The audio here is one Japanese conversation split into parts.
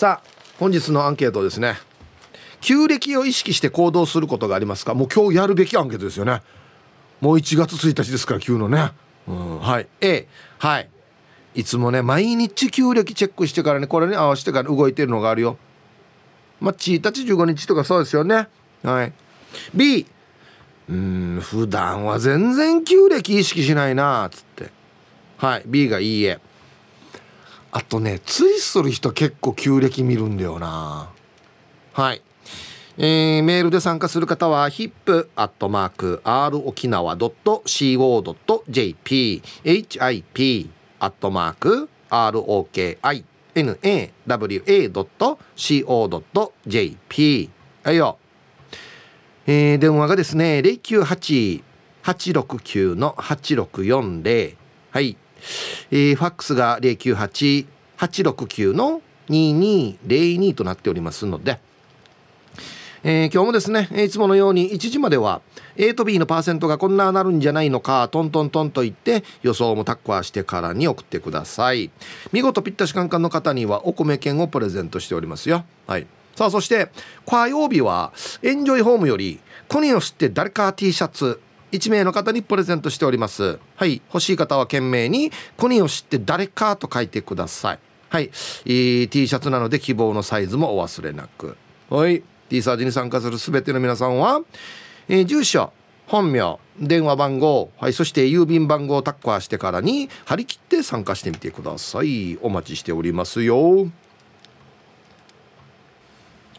さあ本日のアンケートですね。旧暦を意識して行動することがありますか？もう今日やるべきアンケートですよね。もう1月1日ですから急のね、うん、はい。A はい。いつもね毎日旧暦チェックしてからねこれに合わせてから動いてるのがあるよ。まあ1日15日とかそうですよね。はい。B うん普段は全然旧暦意識しないなっつって。はい。B がいいえ。あとね釣りする人結構旧暦見るんだよな。はい。えー、メールで参加する方は hip.r 沖縄 .co.jp hip アットマーク ROKINAWA.co.jp はいよ。えー、電話がですね098-869-8640はい、えー、ファックスが098-869の2202となっておりますので、えー、今日もですねいつものように1時までは A と B のパーセントがこんななるんじゃないのかトントントンと言って予想もタッカーしてからに送ってください。見事ぴったしカンカンの方にはお米券をプレゼントしておりますよ。はい。さあそして火曜日はエンジョイホームより国を知って誰か T シャツ1名の方にプレゼントしております。はい。欲しい方は懸命に国を知って誰か？と書いてください。はい、いい T シャツなので希望のサイズもお忘れなく。はい。T サージに参加する全ての皆さんは、えー、住所本名電話番号、はい、そして郵便番号をタッカーしてからに張り切って参加してみてください。お待ちしておりますよ。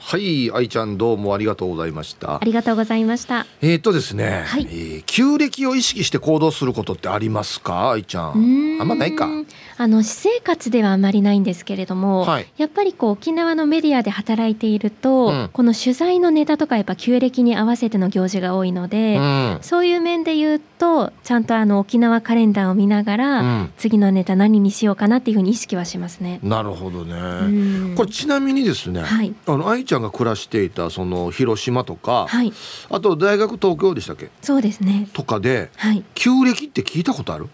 はい愛ちゃんどうもありがとうございました。ありがとうございました。えー、っとですね、はい、えー、旧暦を意識して行動することってありますか？愛ちゃん。あんまないか。あの私生活ではあまりないんですけれども、はい、やっぱりこう沖縄のメディアで働いていると、うん、この取材のネタとかやっぱ旧暦に合わせての行事が多いので、うん、そういう面で言うとちゃんとあの沖縄カレンダーを見ながら、うん、次のネタ何にしようかなっていうふうに意識はしますね。なるほどね。これちなみにですね、はい、あの愛ちゃんが暮らしていたその広島とか、はい、あと大学東京でしたっけ？そうですね。とかで、はい、旧暦って聞いたことある？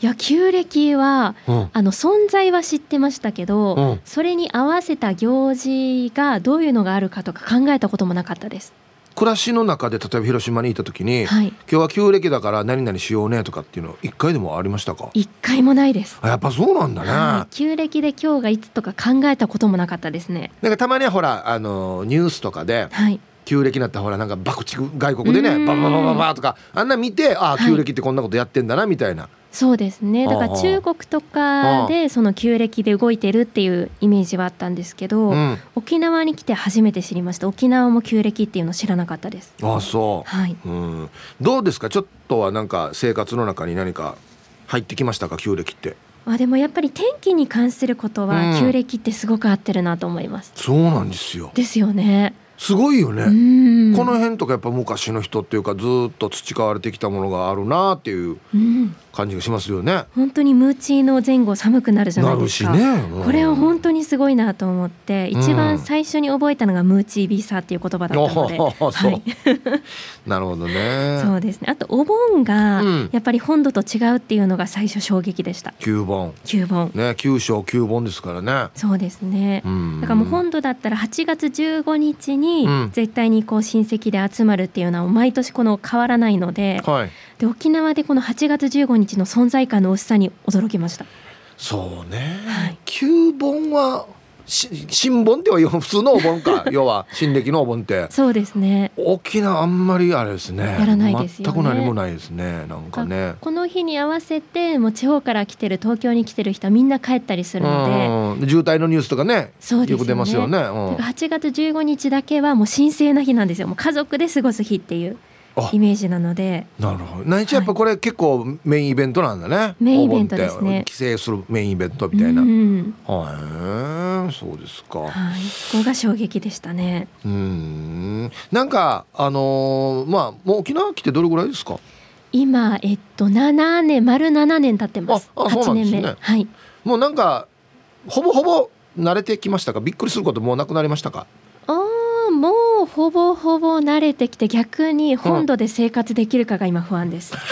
いや旧暦は、うん、あの存在は知ってましたけど、うん、それに合わせた行事がどういうのがあるかとか考えたこともなかったです。暮らしの中で例えば広島にいた時に、はい、今日は旧暦だから何々しようねとかっていうの一回でもありましたか？一回もないです。やっぱそうなんだね、はい、旧暦で今日がいつとか考えたこともなかったですね。なんかたまにほらあのニュースとかで、はい、旧暦になったほらなんか爆竹外国でねバババババとかあんな見てああ旧暦ってこんなことやってんだなみたいな、そうですね。だから中国とかでその旧暦で動いてるっていうイメージはあったんですけど、うん、沖縄に来て初めて知りました。沖縄も旧暦っていうの知らなかったです。あそう、はい、うん、どうですか？ちょっとはなんか生活の中に何か入ってきましたか？旧暦って。あでもやっぱり天気に関することは旧暦ってすごく合ってるなと思います、うん、そうなんですよ。ですよね。すごいよね。この辺とかやっぱ昔の人っていうかずっと培われてきたものがあるなっていう感じがしますよね、うん、本当にムーチーの前後寒くなるじゃないですか、ね。うん、これは本当にすごいなと思って一番最初に覚えたのがムーチービーサーっていう言葉だったので、はい、なるほどね。そうですね。あとお盆がやっぱり本土と違うっていうのが最初衝撃でした。九本九本ね九章九本ですからね。そうですね、だからもう本土だったら8月15日にに絶対にこう親戚で集まるっていうのは毎年この変わらないのではい、で沖縄でこの8月15日の存在感の薄さに驚きました。そうね、はい、旧本は新盆っては普通のお盆か。要は新暦のお盆って。そうですね。沖縄あんまりあれですね。やらないですよ、ね、全く何もないですね。なんかね。この日に合わせてもう地方から来てる東京に来てる人はみんな帰ったりするので。渋滞のニュースとかねそうですよ、ね、よく出ますよね、うん、8月15日だけはもう神聖な日なんですよ。もう家族で過ごす日っていうイメージなので。なるほど。何やっぱこれ結構メインイベントなんだね、はい、メインイベントですね。帰省するメインイベントみたいな、うん、はい。そうですか。はい。ここが衝撃でしたね。うん。なんかあのー、まあもう沖縄来てどれぐらいですか？今えっと7年丸7年経ってます。ああそうなんですね。はい。もうなんかほぼほぼ慣れてきましたか？びっくりすることもうなくなりましたか？もうほぼほぼ慣れてきて逆に本土で生活できるかが今不安です。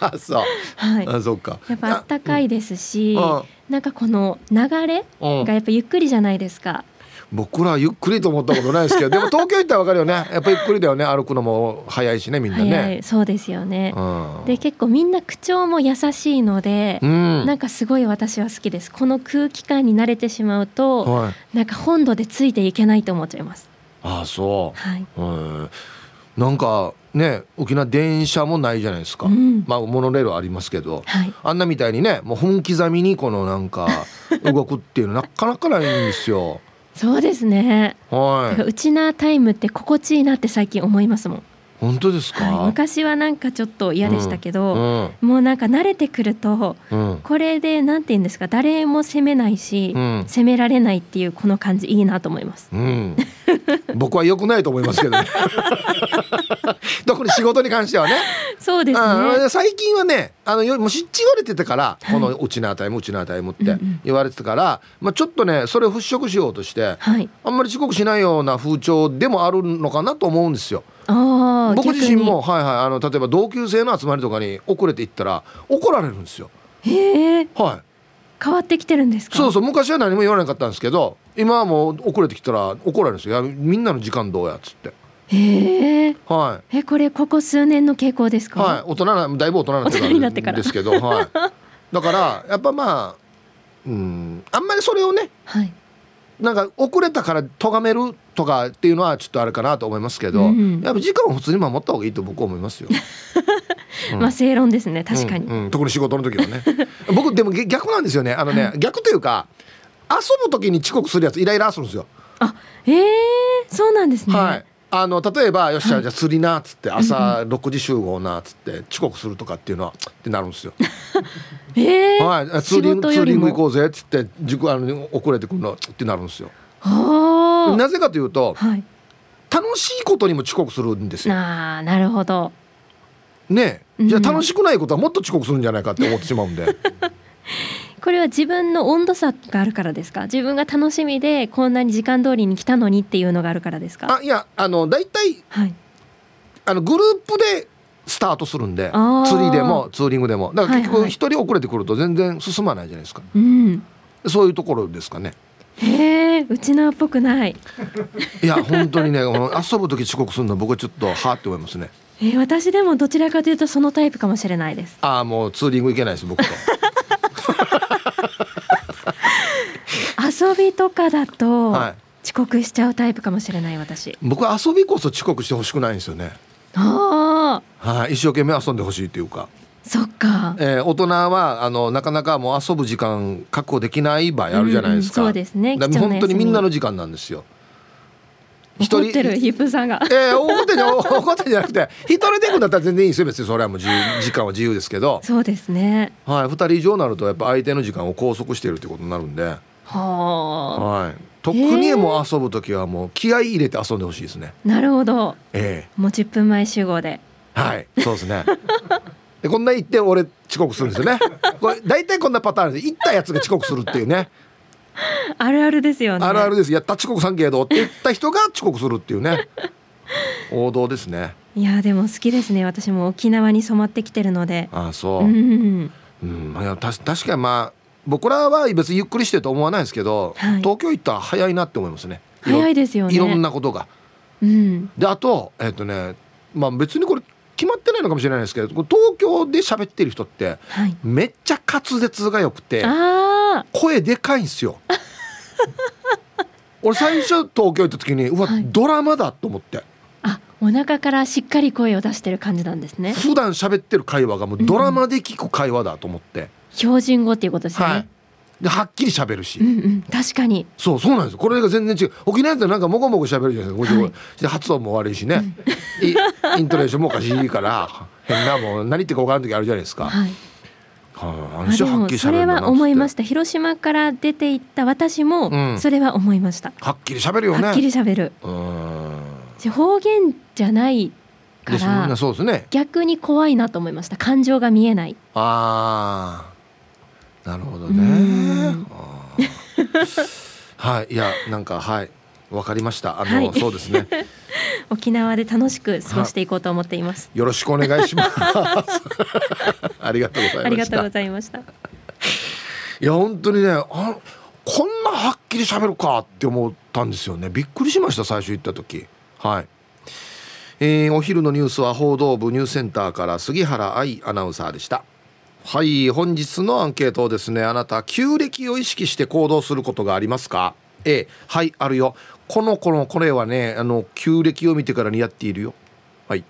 あそう。はい。あそうか。やっぱあったかいですしなんかこの流れがやっぱゆっくりじゃないですか僕らゆっくりと思ったことないですけどでも東京行ったらわかるよね。やっぱゆっくりだよね。歩くのも早いしねみんなね。そうですよね、うん、で結構みんな口調も優しいので、うん、なんかすごい私は好きです。この空気感に慣れてしまうと、はい、なんか本土でついていけないと思っちゃいます。ああそう。はい、うん、なんかね沖縄電車もないじゃないですか、うん、まあモノレールありますけど、はい、あんなみたいにねもう本刻みにこのなんか動くっていうのなかなかないんですよそうですね。はい。うちなタイムって心地いいなって最近思いますもん。本当ですか、はい、昔はなんかちょっと嫌でしたけど、うんうん、もうなんか慣れてくると、うん、これでなんて言うんですか？誰も責めないし、責められないっていうこの感じいいなと思います、僕は良くないと思いますけどね。特に仕事に関してはね。そうですね。最近はねあのもうしっち言われてたから、はい、このうちなタイムうちなタイムって言われてたから、まあ、ちょっとねそれを払拭しようとして、はい、あんまり遅刻しないような風潮でもあるのかなと思うんですよ。あ僕自身も、はいはい、あの例えば同級生の集まりとかに遅れて行ったら怒られるんですよ。へえ。はい。変わってきてるんですか？そうそう昔は何も言わなかったんですけど今はもう遅れてきたら怒られるんですよ。いやみんなの時間どうやっつって。へえ。はい。えこれここ数年の傾向ですか？はい。大人なだいぶ大人になってからですけど、はい。だからやっぱまあうんあんまりそれをね。はい。なんか遅れたから咎めるとかっていうのはちょっとあれかなと思いますけど、うん、やっぱ時間を普通に守った方がいいと僕は思いますよ。うん、まあ正論ですね確かに、うん、特に仕事の時はね。僕でも逆なんですよね。あのね、はい、逆というか遊ぶ時に遅刻するやつイライラするんですよ。あえー、そうなんですね。はい。あの例えば「よっしゃ、じゃあ釣りな」っつって朝6時集合なっつって遅刻するとかっていうのはってなるんですよ。えー、はい、ツーリングツーリング行こうぜっつって塾あの遅れてくるのってなるんですよ。なぜかというと、はい、楽しいことにも遅刻するんですよ。あなるほど。ねじゃあ楽しくないことはもっと遅刻するんじゃないかって思ってしまうんで。これは自分の温度差があるからですか？自分が楽しみでこんなに時間通りに来たのにっていうのがあるからですか？あいやあの大体、はい、あのグループでスタートするんで。釣りでもツーリングでも。だから結局一人遅れてくると全然進まないじゃないですか、はいはい、そういうところですかね。へえうちのっぽくない。いや本当にね遊ぶ時遅刻するのは僕はちょっとはあって思いますね。えー、私でもどちらかというとそのタイプかもしれないです。ああもうツーリング行けないです僕と。遊びとかだと遅刻しちゃうタイプかもしれない私。僕は遊びこそ遅刻してほしくないんですよね。ああはい一生懸命遊んでほしいというかそっか、えー、大人はあのなかなかもう遊ぶ時間確保できない場合あるじゃないですか、うんうん、そうですね本当にみんなの時間なんですよ。一人ってるヒップさんが。えー、怒ってんじゃ 怒ってんじゃなくて一人で行くんだったら全然いいですよ。別にそれはもう自由時間は自由ですけど。そうですね。はい二人以上になるとやっぱ相手の時間を拘束しているってことになるんで。はあ、はい、特にも遊ぶ時はもう気合い入れて遊んでほしいですね。なるほど。ええ。ー、もう10分前集合で。はいそうですね。でこんな言って俺遅刻するんですよね。これ大体こんなパターンで行ったやつが遅刻するっていうね。あるあるですよね。あるあるです。やった遅刻さんけどって言った人が遅刻するっていうね。王道ですね。いやでも好きですね。私も沖縄に染まってきてるので。あそう。うん、うん、いやた確かにまあ僕らは別にゆっくりしてと思わないですけど、はい、東京行ったら早いなって思いますね。早いですよね。いろんなことが、うん、であとえっ、ー、とねまあ別にこれ決まってないのかもしれないですけど東京で喋ってる人って、はい、めっちゃ滑舌が良くて声でかいんですよ。俺最初東京行った時にうわ、はい、ドラマだと思って。あお腹からしっかり声を出してる感じなんですね。普段喋ってる会話がもうドラマで聞く会話だと思って、うん、標準語っていうことですね、はいではっきり喋るし、うんうん、確かに。そうそうなんですこれが全然違う。沖縄ってなんかもごもご喋るじゃないですか、はい、で発音も悪いしね、うん、イントネーションもおかしいから 変なもう何言ってか分からん時あるじゃないですか。はい。はあ、でもそれは思いました。広島から出て行った私もそれは思いました、うん、はっきり喋るよね。はっきり喋る。方言じゃないからそうですね逆に怖いなと思いました感情が見えないああなるほどね。はい。いやなんかはい。わかりました。あの、はい、そうですね。沖縄で楽しく過ごしていこうと思っています。よろしくお願いします。ありがとうございました。ありがとうございました。いや本当にねあこんなはっきり喋るかって思ったんですよね。びっくりしました最初行った時。はい。えー、お昼のニュースは報道部ニュースセンターから杉原愛アナウンサーでしたはい本日のアンケートですねあなた旧暦を意識して行動することがありますか？A はいあるよ。この子のこれはねあの旧暦を見てからにやっているよ。はい。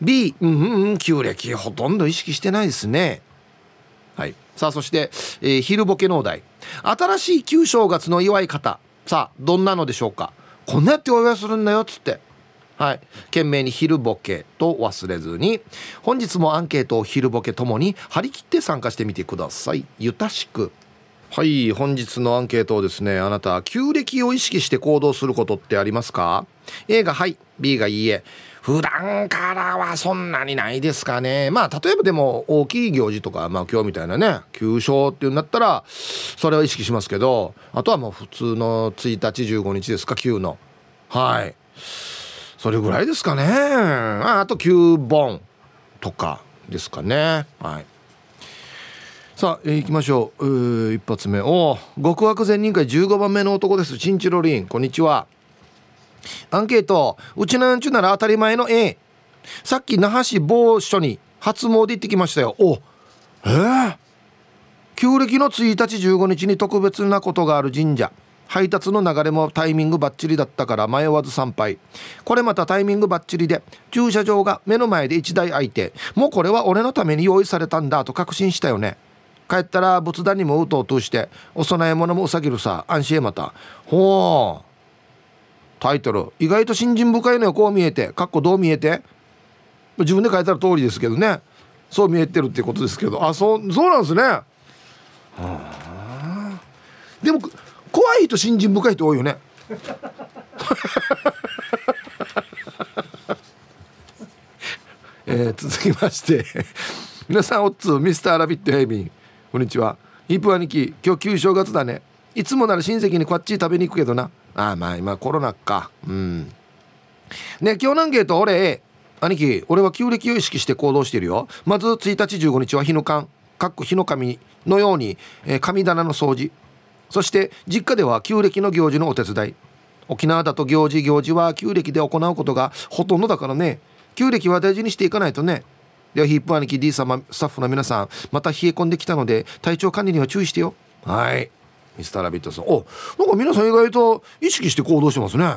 B うんうん旧暦ほとんど意識してないですね。はい。さあそして、えー、昼ボケのお題。新しい旧正月の祝い方。さあどんなのでしょうか？こんなやってお祝いするんだよっつって。はい。懸命に昼ボケと忘れずに。本日もアンケートを昼ボケともに張り切って参加してみてください。ゆたしく。はい。本日のアンケートをですねあなた旧暦を意識して行動することってありますか？A がはい。B がいいえ。普段からはそんなにないですかね。まあ例えばでも大きい行事とかまあ今日みたいなね旧正っていうんだったらそれは意識しますけどあとはもう普通の1日15日ですか旧の。はい。それぐらいですかね。あと9本とかですかね。はい。さあ、えー、行きましょう。一発目。お極悪善人会15番目の男です。チンチロリン。こんにちは。アンケート。うちなんちゅうなら当たり前の A さっき那覇市某所に初詣行ってきましたよ。おえー、旧暦の1日15日に特別なことがある神社。配達の流れもタイミングバッチリだったから迷わず参拝。これまたタイミングバッチリで駐車場が目の前で1台空いてもうこれは俺のために用意されたんだと確信したよね。帰ったら仏壇にもうとうとしてお供え物もうさぎるさ安心へまた。ほう。タイトル。意外と信心深いのよこう見えて。かっこどう見えて。自分で書いたら通りですけどね。そう見えてるってことですけど。あそうそうなんですね。はあ。でも怖いと信心深い人多いよね。えー、続きまして。皆さんおっつミスターラビットヘイビンこんにちは。ヒープ兄貴今日旧正月だね。いつもなら親戚にこっち食べに行くけどな。ああまあ今コロナか。うん。ね今日なんけと俺兄貴俺は旧暦を意識して行動してるよ。まず1日15日は日の缶かっこ日の神のように、えー、神棚の掃除。そして実家では旧暦の行事のお手伝い。沖縄だと行事行事は旧暦で行うことがほとんどだからね。旧暦は大事にしていかないとね。ではヒップ兄貴 D 様スタッフの皆さんまた冷え込んできたので体調管理には注意してよ。はい。ミスターラビットさん。おなんか皆さん意外と意識して行動してますね。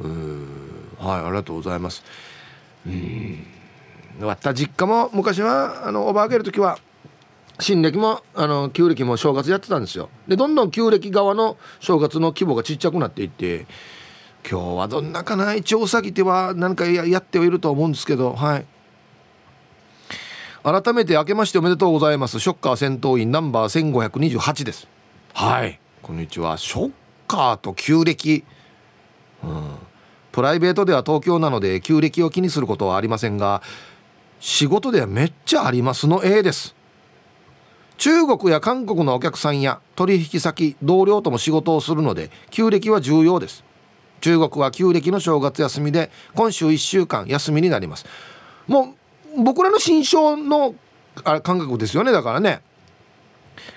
うん。はいありがとうございます。うん。わった実家も昔はあのおばあげる時は新暦もあの旧暦も正月やってたんですよ。でどんどん旧暦側の正月の規模がちっちゃくなっていって今日はどんなかな一応うさぎ手は何かやってはいると思うんですけどはい。改めて明けましておめでとうございます。ショッカー戦闘員ナンバー1528です。はい。こんにちは。ショッカーと旧暦。うん。プライベートでは東京なので旧暦を気にすることはありませんが仕事ではめっちゃありますの A です。中国や韓国のお客さんや取引先同僚とも仕事をするので旧暦は重要です。中国は旧暦の正月休みで今週1週間休みになります。もう僕らの新章のあ感覚ですよね。だからね。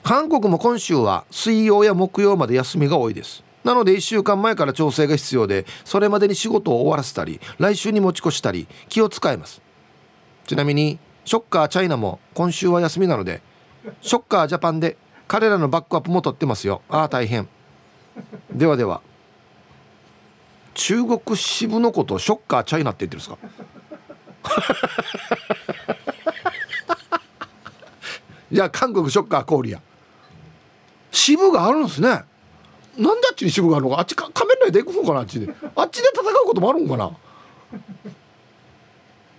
韓国も今週は水曜や木曜まで休みが多いです。なので1週間前から調整が必要でそれまでに仕事を終わらせたり来週に持ち越したり気を使います。ちなみにショッカーチャイナも今週は休みなのでショッカージャパンで彼らのバックアップも取ってますよ。ああ大変。ではでは。中国支部のことをショッカーチャイナって言ってるんですか？じゃあ韓国ショッカーコリア。支部があるんですね。なんであっちに支部があるのか？あっちか仮面ライダー行くのかな？あっちで。あっちで戦うこともあるんかな？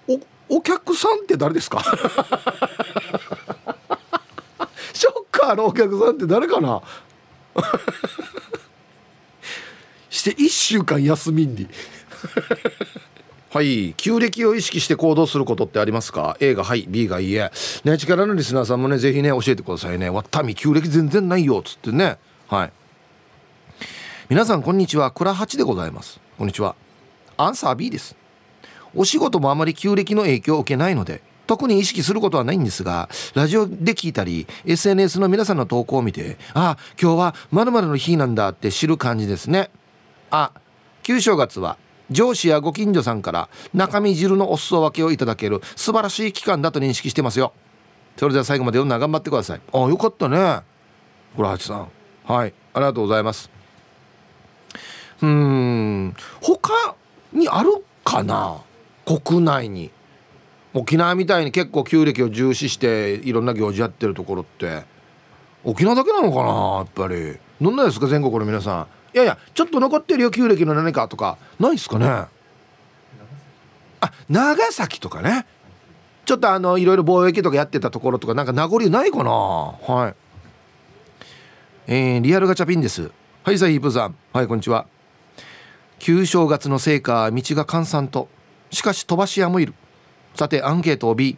おお客さんって誰ですか？ショッカーのお客さんって誰かな？して1週間休みに。はい。旧暦を意識して行動することってありますか？A がはい B がいいえ。ね力のリスナーさんもねぜひね教えてくださいね。わったみ旧暦全然ないよ。っつってね。はい。皆さんこんにちは。倉八でございます。こんにちは。アンサー B です。お仕事もあまり旧暦の影響を受けないので特に意識することはないんですがラジオで聞いたり SNS の皆さんの投稿を見てあ今日はまるの日なんだって知る感じですね。あ旧正月は上司やご近所さんから中身汁のお裾分けをいただける素晴らしい期間だと認識してますよ。それでは最後まで読んだら頑張ってください。あよかったね。倉橋さん。はい。ありがとうございます。うん。他にあるかな？国内に。沖縄みたいに結構旧暦を重視していろんな行事やってるところって沖縄だけなのかなやっぱり。どんなですか全国の皆さん。いやいやちょっと残ってるよ旧暦の何かとか。ないですかね。あ長崎とかね。ちょっとあのいろいろ貿易とかやってたところとかなんか名残ないかな。はい。えー、リアルガチャピンです。はいさヒープさん。はいこんにちは。旧正月のせいか道が閑散と。しかし飛ばし屋もいる。さてアンケートを B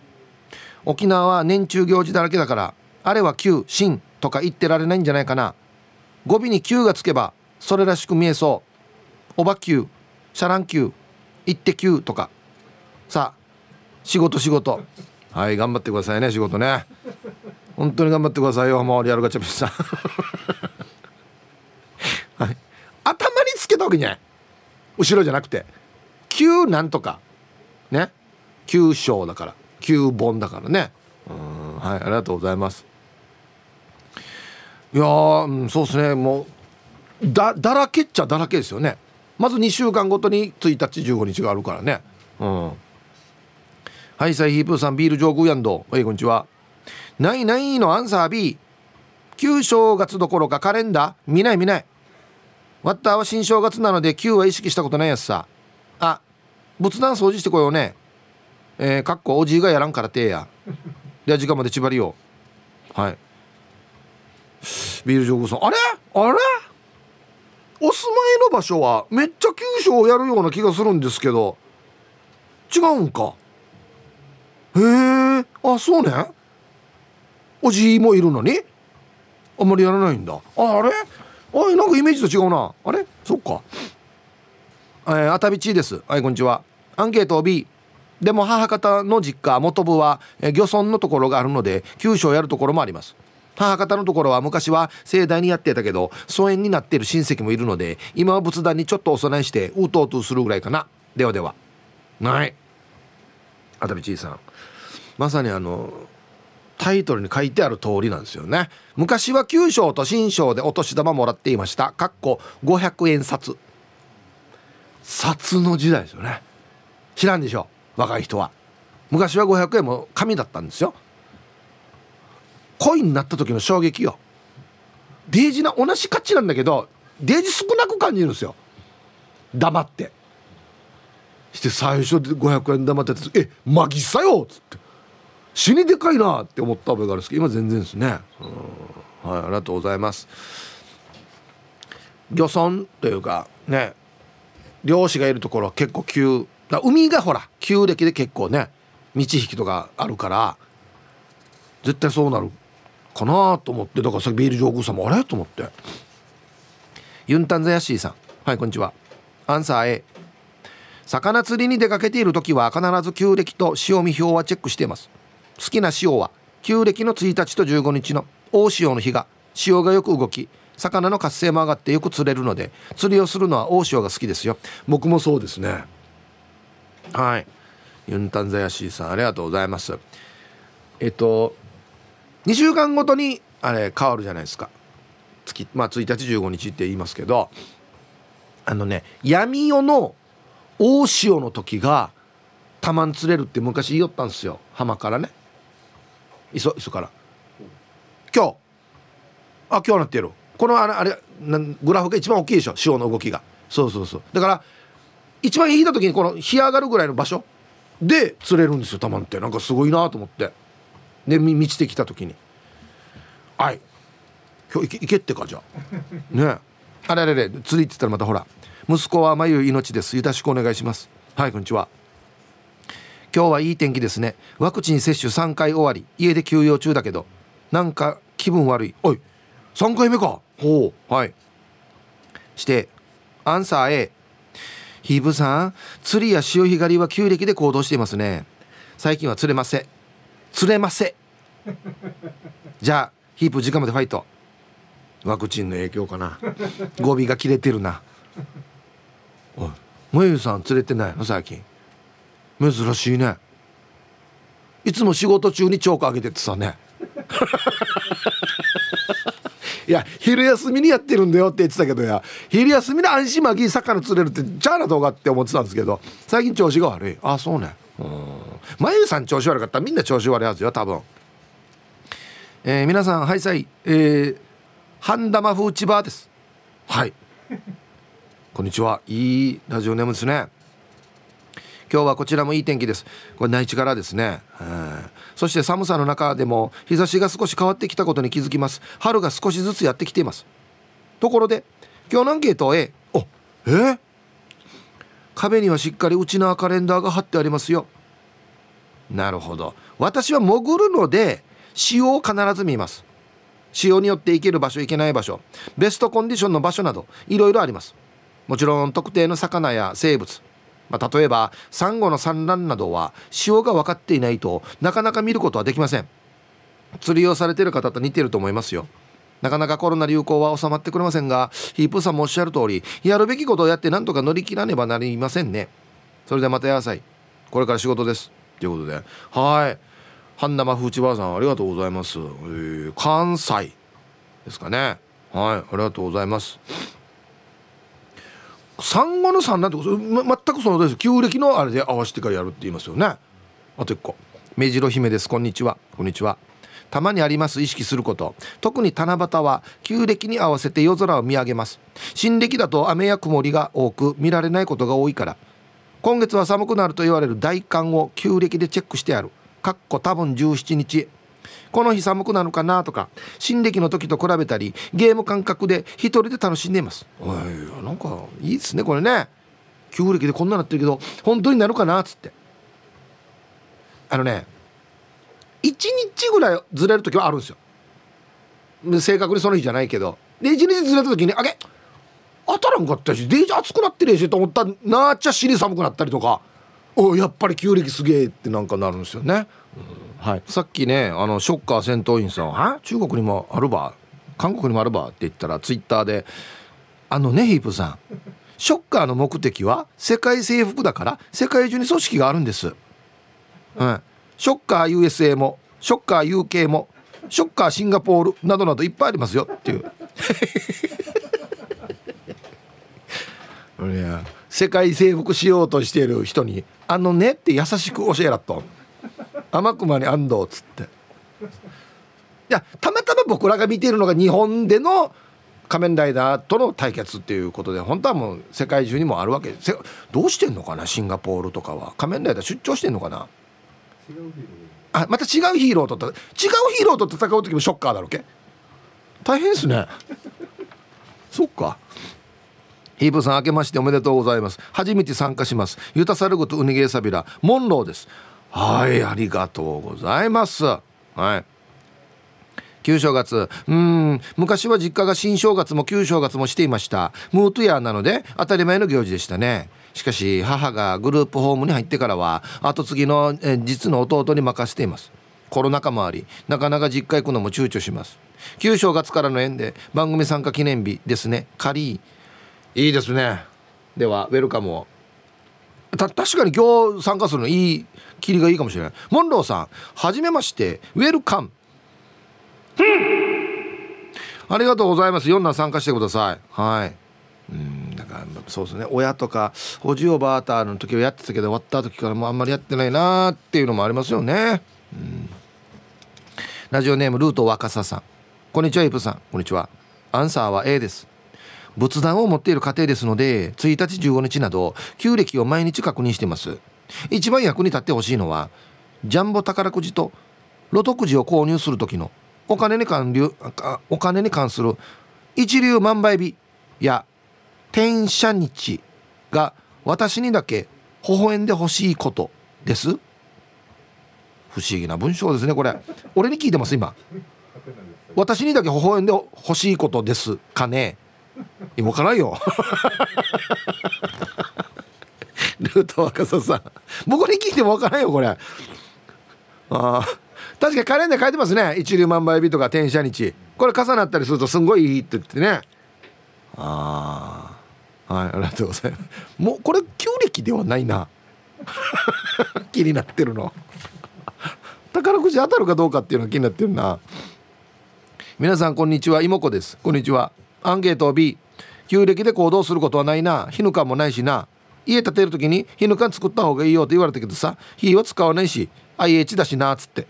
沖縄は年中行事だらけだからあれは旧新とか言ってられないんじゃないかな。語尾に旧がつけばそれらしく見えそう。おばきゅうシャランキュー行ってきゅうとか。さあ仕事仕事。はい頑張ってくださいね仕事ね。本当に頑張ってくださいよもうリアルガチャピンさん。はい。頭につけたわけじゃない。後ろじゃなくて。9なんとか。ね。9章だから9本だからね。うんはいありがとうございます。いやー、うん、そうですね。もうだだらけっちゃだらけですよね。まず2週間ごとに1日15日があるからね。うん。はいサイヒープーさんビール上空やんど。はいこんにちは。ないないのアンサー B 旧正月どころかカレンダー。見ない見ない。ワッターは新正月なので旧は意識したことないやつさ。あ仏壇掃除してこようね。えー、かっこおじいがやらんからてや。では時間まで縛りよはい。ビール上空さん。あれ？あれ？お住まいの場所はめっちゃ急所をやるような気がするんですけど。違うんか。へえ。あそうね。おじいもいるのに？あんまりやらないんだ。ああれ？あなんかイメージと違うな。あれ？そっか。えー、あたびちです。はいこんにちは。アンケート B でも母方の実家元部は、漁村のところがあるので九州をやるところもあります。母方のところは昔は盛大にやってたけど疎遠になっている親戚もいるので今は仏壇にちょっとお供えしてうとうとするぐらいかな。ではでは。はい。熱海ちいさん。まさにあのタイトルに書いてある通りなんですよね。昔は旧章と新章でお年玉もらっていました。かっこ500円札。札の時代ですよね。知らんでしょ。う若い人は。昔は500円も紙だったんですよ。コインになった時の衝撃よ。デージな同じ価値なんだけどデージ少なく感じるんですよ。黙って。して最初で500円黙ってて「えマギさよ!」っつって。死にでかいなって思った覚えがあるんですけど今全然ですね。はいありがとうございます。漁村というかね漁師がいるところは結構急海がほら旧暦で結構ね道引きとかあるから絶対そうなるかなと思ってだからさビール上宮さんもあれと思って。ユンタンザヤシーさん。はいこんにちは。アンサー A 魚釣りに出かけている時は必ず旧暦と潮見表はチェックしています。好きな潮は旧暦の1日と15日の大潮の日が潮がよく動き魚の活性も上がってよく釣れるので釣りをするのは大潮が好きですよ。僕もそうですね。はい。ユンタンザヤシーさんありがとうございます。えっと2週間ごとにあれ変わるじゃないですか。月まあ1日15日って言いますけど。あのね闇夜の大潮の時がたまん釣れるって昔言いよったんですよ。浜からね。磯磯から。今日。あ今日なってるこのあれあれグラフが一番大きいでしょ。潮の動きが。そうそうそう。だから一番引いた時にこの干上がるぐらいの場所で釣れるんですよたまんって。なんかすごいなと思って。で満ちてきた時に「はい。今日行けってかじゃあ。ね。あれあれれ。釣りって言ったらまたほら。息子は眉命です。よろしくお願いします。はいこんにちは。今日はいい天気ですね。ワクチン接種3回終わり。家で休養中だけど。なんか気分悪い。おい3回目か。ほう。はい。してアンサー A ヒープさん釣りや潮干狩りは旧暦で行動していますね。最近は釣れません。釣れません。じゃあヒープ時間までファイト。ワクチンの影響かな。語尾が切れてるな。おいもゆさん釣れてないの？最近。珍しいね。いつも仕事中にチョークあげててさね。いや昼休みにやってるんだよって言ってたけどや。昼休みで安心巻き魚釣れるってじゃあな動画って思ってたんですけど最近調子が悪い。あそうね。うん。まゆさん調子悪かったらみんな調子悪いはずよ多分。えー、皆さんはいさい。えー、半玉風千葉です。はい。こんにちは。いいラジオネームですね。今日はこちらもいい天気です。これ内地からですね、そして寒さの中でも日差しが少し変わってきたことに気づきます。春が少しずつやってきています。ところで今日のアンケート A おえ？壁にはしっかりうちなカレンダーが貼ってありますよ。なるほど。私は潜るので潮を必ず見ます。潮によって行ける場所行けない場所ベストコンディションの場所などいろいろあります。もちろん特定の魚や生物まあ、例えばサンゴの産卵などは潮が分かっていないとなかなか見ることはできません。釣りをされている方と似てると思いますよ。なかなかコロナ流行は収まってくれませんがヒープさんもおっしゃる通りやるべきことをやってなんとか乗り切らねばなりませんね。それではまた野菜これから仕事です。ということで。はい。半生風ちばあさんありがとうございます、えー、関西ですかね。はい。ありがとうございます。産後の産なんてこと、ま、全くそのです。旧暦のあれで合わせてからやるって言いますよね。あと1個。目白姫です。こんにちは。こんにちは。たまにあります。意識すること。特に七夕は旧暦に合わせて夜空を見上げます。新暦だと雨や曇りが多く見られないことが多いから。今月は寒くなると言われる大寒を旧暦でチェックしてある。かっこ多分17日。この日寒くなるかなとか新暦の時と比べたりゲーム感覚で一人で楽しんでいます。おいなんかいいですねこれね。旧暦でこんななってるけど本当になるかなっつって。あのね1日ぐらいずれる時はあるんですよ。正確にその日じゃないけど。で1日ずれた時にあげ当たらんかったしデージ暑くなってるしと思ったらなっちゃ尻寒くなったりとか。おやっぱり旧暦すげえってなんかなるんですよね、うん。はい、さっきねあのショッカー戦闘員さん「は？中国にもあるば韓国にもあるば」って言ったらツイッターで「あのねヒープさんショッカーの目的は世界征服だから世界中に組織があるんです」うん、ショッカー USA もショッカー UK もショッカーシンガポールなどなどいっぱいありますよ。っていう。世界征服しようとしている人に「あのね」って優しく教えらっと。天熊に安藤っつって。いやたまたま僕らが見ているのが日本での仮面ライダーとの対決っていうことで本当はもう世界中にもあるわけ。ですどうしてんのかな？シンガポールとかは。仮面ライダー出張してんのかな？あまた違うヒーローと違うヒーローと戦う時もショッカーだろけ？大変ですね。そっか。ヒープさん明けましておめでとうございます。初めて参加します。ユタサルグとウニゲーサビラ。モンローです。はいありがとうございます。はい。旧正月。うん。昔は実家が新正月も旧正月もしていました。ムートヤーなので当たり前の行事でしたね。しかし母がグループホームに入ってからは後継ぎのえ実の弟に任せています。コロナ禍もありなかなか実家行くのも躊躇します。旧正月からの縁で番組参加記念日ですね。仮。いいですね。ではウェルカムを。た確かに今日参加するのいい切りがいいかもしれない。モンローさんはじめまして。ウェルカム。ありがとうございます。4段参加してください。はい。うんだからそうですね。親とかおじおばあたの時はやってたけど終わった時からもうあんまりやってないなーっていうのもありますよね。うん。ラジオネームルート若狭さん。こんにちはイプさん。こんにちは。アンサーは A です。仏壇を持っている家庭ですので1日15日など旧暦を毎日確認しています一番役に立ってほしいのはジャンボ宝くじとロトくじを購入する時のお金に関お金に関する一流万倍日や転写日が私にだけ微笑んでほしいことです。不思議な文章ですねこれ。俺に聞いてます今。私にだけ微笑んでほしいことですかね。分からんよ。ルート若狭さん。僕に聞いても分からんよこれ。ああ確かにカレンダー書いてますね。一粒万倍日とか転写日。これ重なったりするとすんごいいいって言ってね。ああはいありがとうございます。もうこれ旧暦ではないな。気になってるの。宝くじ当たるかどうかっていうのが気になってるな。皆さんこんにちは。妹子です。こんにちは。アンケート B 旧暦で行動することはないな。火ぬかもないしな家建てる時に火ぬか作った方がいいよって言われたけどさ火は使わないし IH だしなっつって。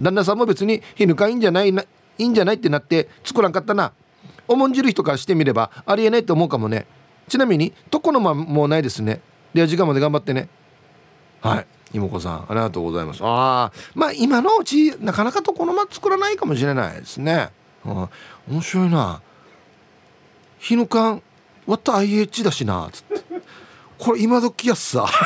旦那さんも別に火ぬかいいんじゃないないいんじゃないってなって作らんかったな。重んじる人からしてみればありえないって思うかもね。ちなみに床の間もないですね。では時間まで頑張ってね。はい。妹子さんありがとうございます。ああまあ今のうちなかなか床の間作らないかもしれないですね、うん、面白いな日の間割った IH だしなっつって。これ今時やっさ。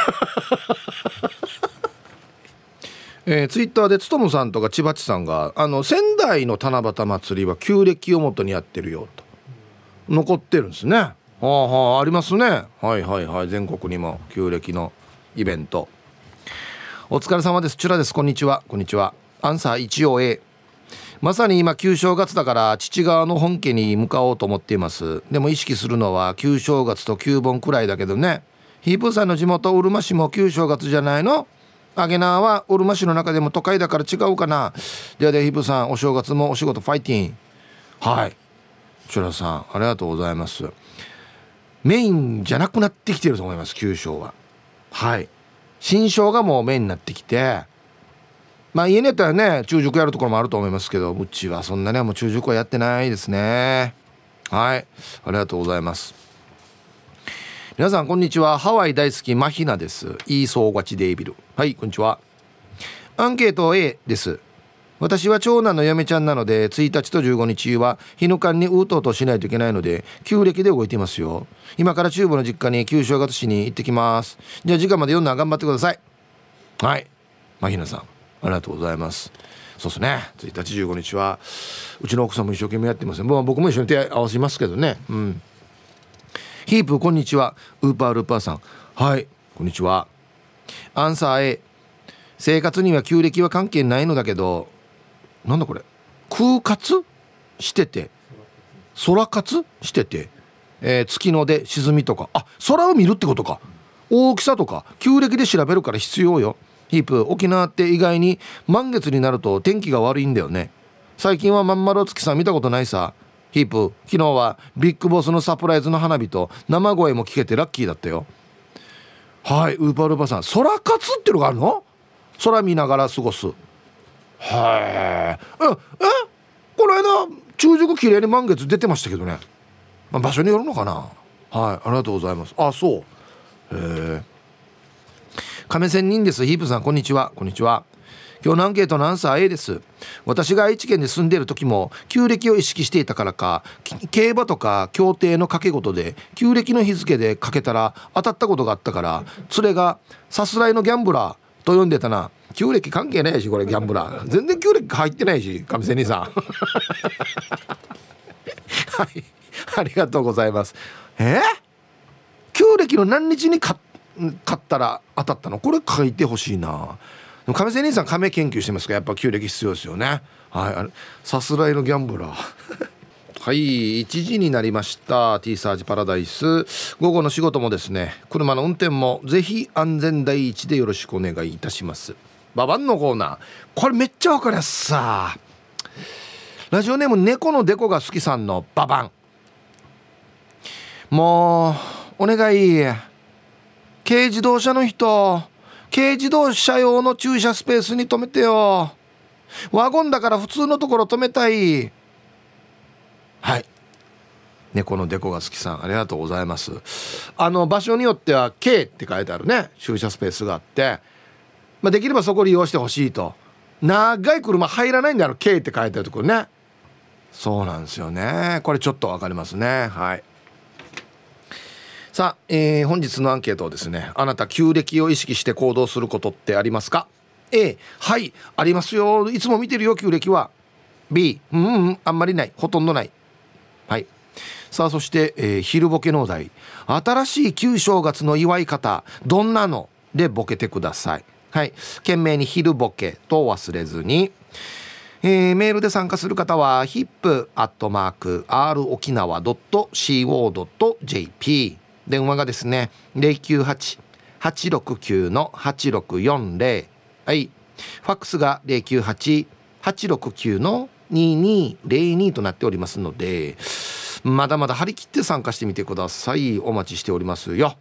えー、ツイッターでつとむさんとか千葉地さんがあの仙台の七夕祭りは旧暦をもとにやってるよと。残ってるんですね。はあはあありますね。はいはいはい。全国にも旧暦のイベント。お疲れ様です。チュラです。こんにちはこんにちは。アンサー一応 A まさに今旧正月だから父側の本家に向かおうと思っています。でも意識するのは旧正月と旧盆くらいだけどね。ヒープーさんの地元うるま市も旧正月じゃないの？アゲナーはうるま市の中でも都会だから違うかな。ではではヒープーさんお正月もお仕事ファイティン。はい。チュラさんありがとうございます。メインじゃなくなってきてると思います旧正は。はい。新正がもうメインになってきて。まあ家によってはね中塾やるところもあると思いますけどうちはそんなねもう中塾はやってないですね。はい。ありがとうございます。皆さんこんにちは。ハワイ大好きマヒナです。いい総勝ちデイビル。はいこんにちは。アンケート A です。私は長男の嫁ちゃんなので1日と15日は日の間にうとうとしないといけないので旧暦で動いていますよ。今から中部の実家に旧正月市に行ってきます。じゃあ時間まで読んだら頑張ってください。はいマヒナさん。ありがとうございます。そうですね。1日15日はうちの奥さんも一生懸命やってます。ね僕も一緒に手合わせますけどね。うん。ヒープこんにちは。ウーパールーパーさん。はいこんにちは。アンサー A 生活には旧暦は関係ないのだけどなんだこれ。空活？してて。空活？してて、えー、月の出沈みとか。あ空を見るってことか。大きさとか。旧暦で調べるから必要よ。ヒープ沖縄って意外に満月になると天気が悪いんだよね。最近はまん丸お月さん見たことないさ。ヒープ昨日はビッグボスのサプライズの花火と生声も聞けてラッキーだったよ。はいウーパールーパーさん空活っていうのがあるの？空見ながら過ごす。はい。ええ？この間中軸綺麗に満月出てましたけどね、まあ、場所によるのかな？はいありがとうございます。あそう。へえ亀仙人ですヒープさんこんにちは。こんにちは。今日のアンケートのアンサー A です。私が愛知県で住んでいる時も旧暦を意識していたからか競馬とか協定の掛け事で旧暦の日付でかけたら当たったことがあったから連れがさすらいのギャンブラーと呼んでたな。旧暦関係ないしこれギャンブラー。全然旧暦入ってないし亀仙人さん。はい。ありがとうございます。え？旧暦の何日に買っ買ったら当たったの？これ書いてほしいな。亀仙人さん亀研究してますか？らやっぱ旧暦必要ですよね。はいさすらいのギャンブラー。はい1時になりました。T サージパラダイス。午後の仕事もですね車の運転もぜひ安全第一でよろしくお願いいたします。ババンのコーナー。これめっちゃわかりやすさ。ラジオネーム猫のデコが好きさんのババンもうお願い。軽自動車の人。軽自動車用の駐車スペースに止めてよ。ワゴンだから普通のところ止めたい。はい。猫のデコが好きさんありがとうございます。あの場所によっては K って書いてあるね。駐車スペースがあって、まあ、できればそこ利用してほしいと。長い車入らないんだろ K って書いてあるところね。そうなんですよね。これちょっと分かりますね。はい。さあ、えー、本日のアンケートをですねあなた旧暦を意識して行動することってありますか？A はいありますよ。いつも見てるよ旧暦は。B うん、うん、あんまりない。ほとんどない。はい。さあそして、えー、昼ボケのお題。新しい旧正月の祝い方どんなの？でボケてください。はい。懸命に昼ボケと忘れずに。えー、メールで参加する方は hip.r 沖縄 .co.jp 電話がですね098-869の8640はい。ファックスが098-869の2202となっておりますのでまだまだ張り切って参加してみてください。お待ちしておりますよ。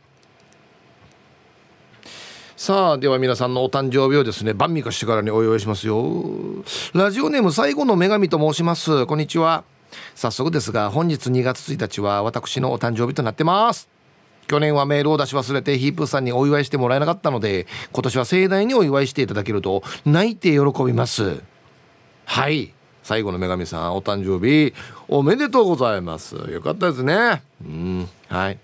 さあでは皆さんのお誕生日をですね晩味化してからにお祝いしますよ。ラジオネーム最後の女神と申します。こんにちは。早速ですが本日2月1日は私のお誕生日となってます。去年はメールを出し忘れてヒープーさんにお祝いしてもらえなかったので今年は盛大にお祝いしていただけると泣いて喜びます。はい。最後の女神さんお誕生日おめでとうございます。よかったですね。うん。はい。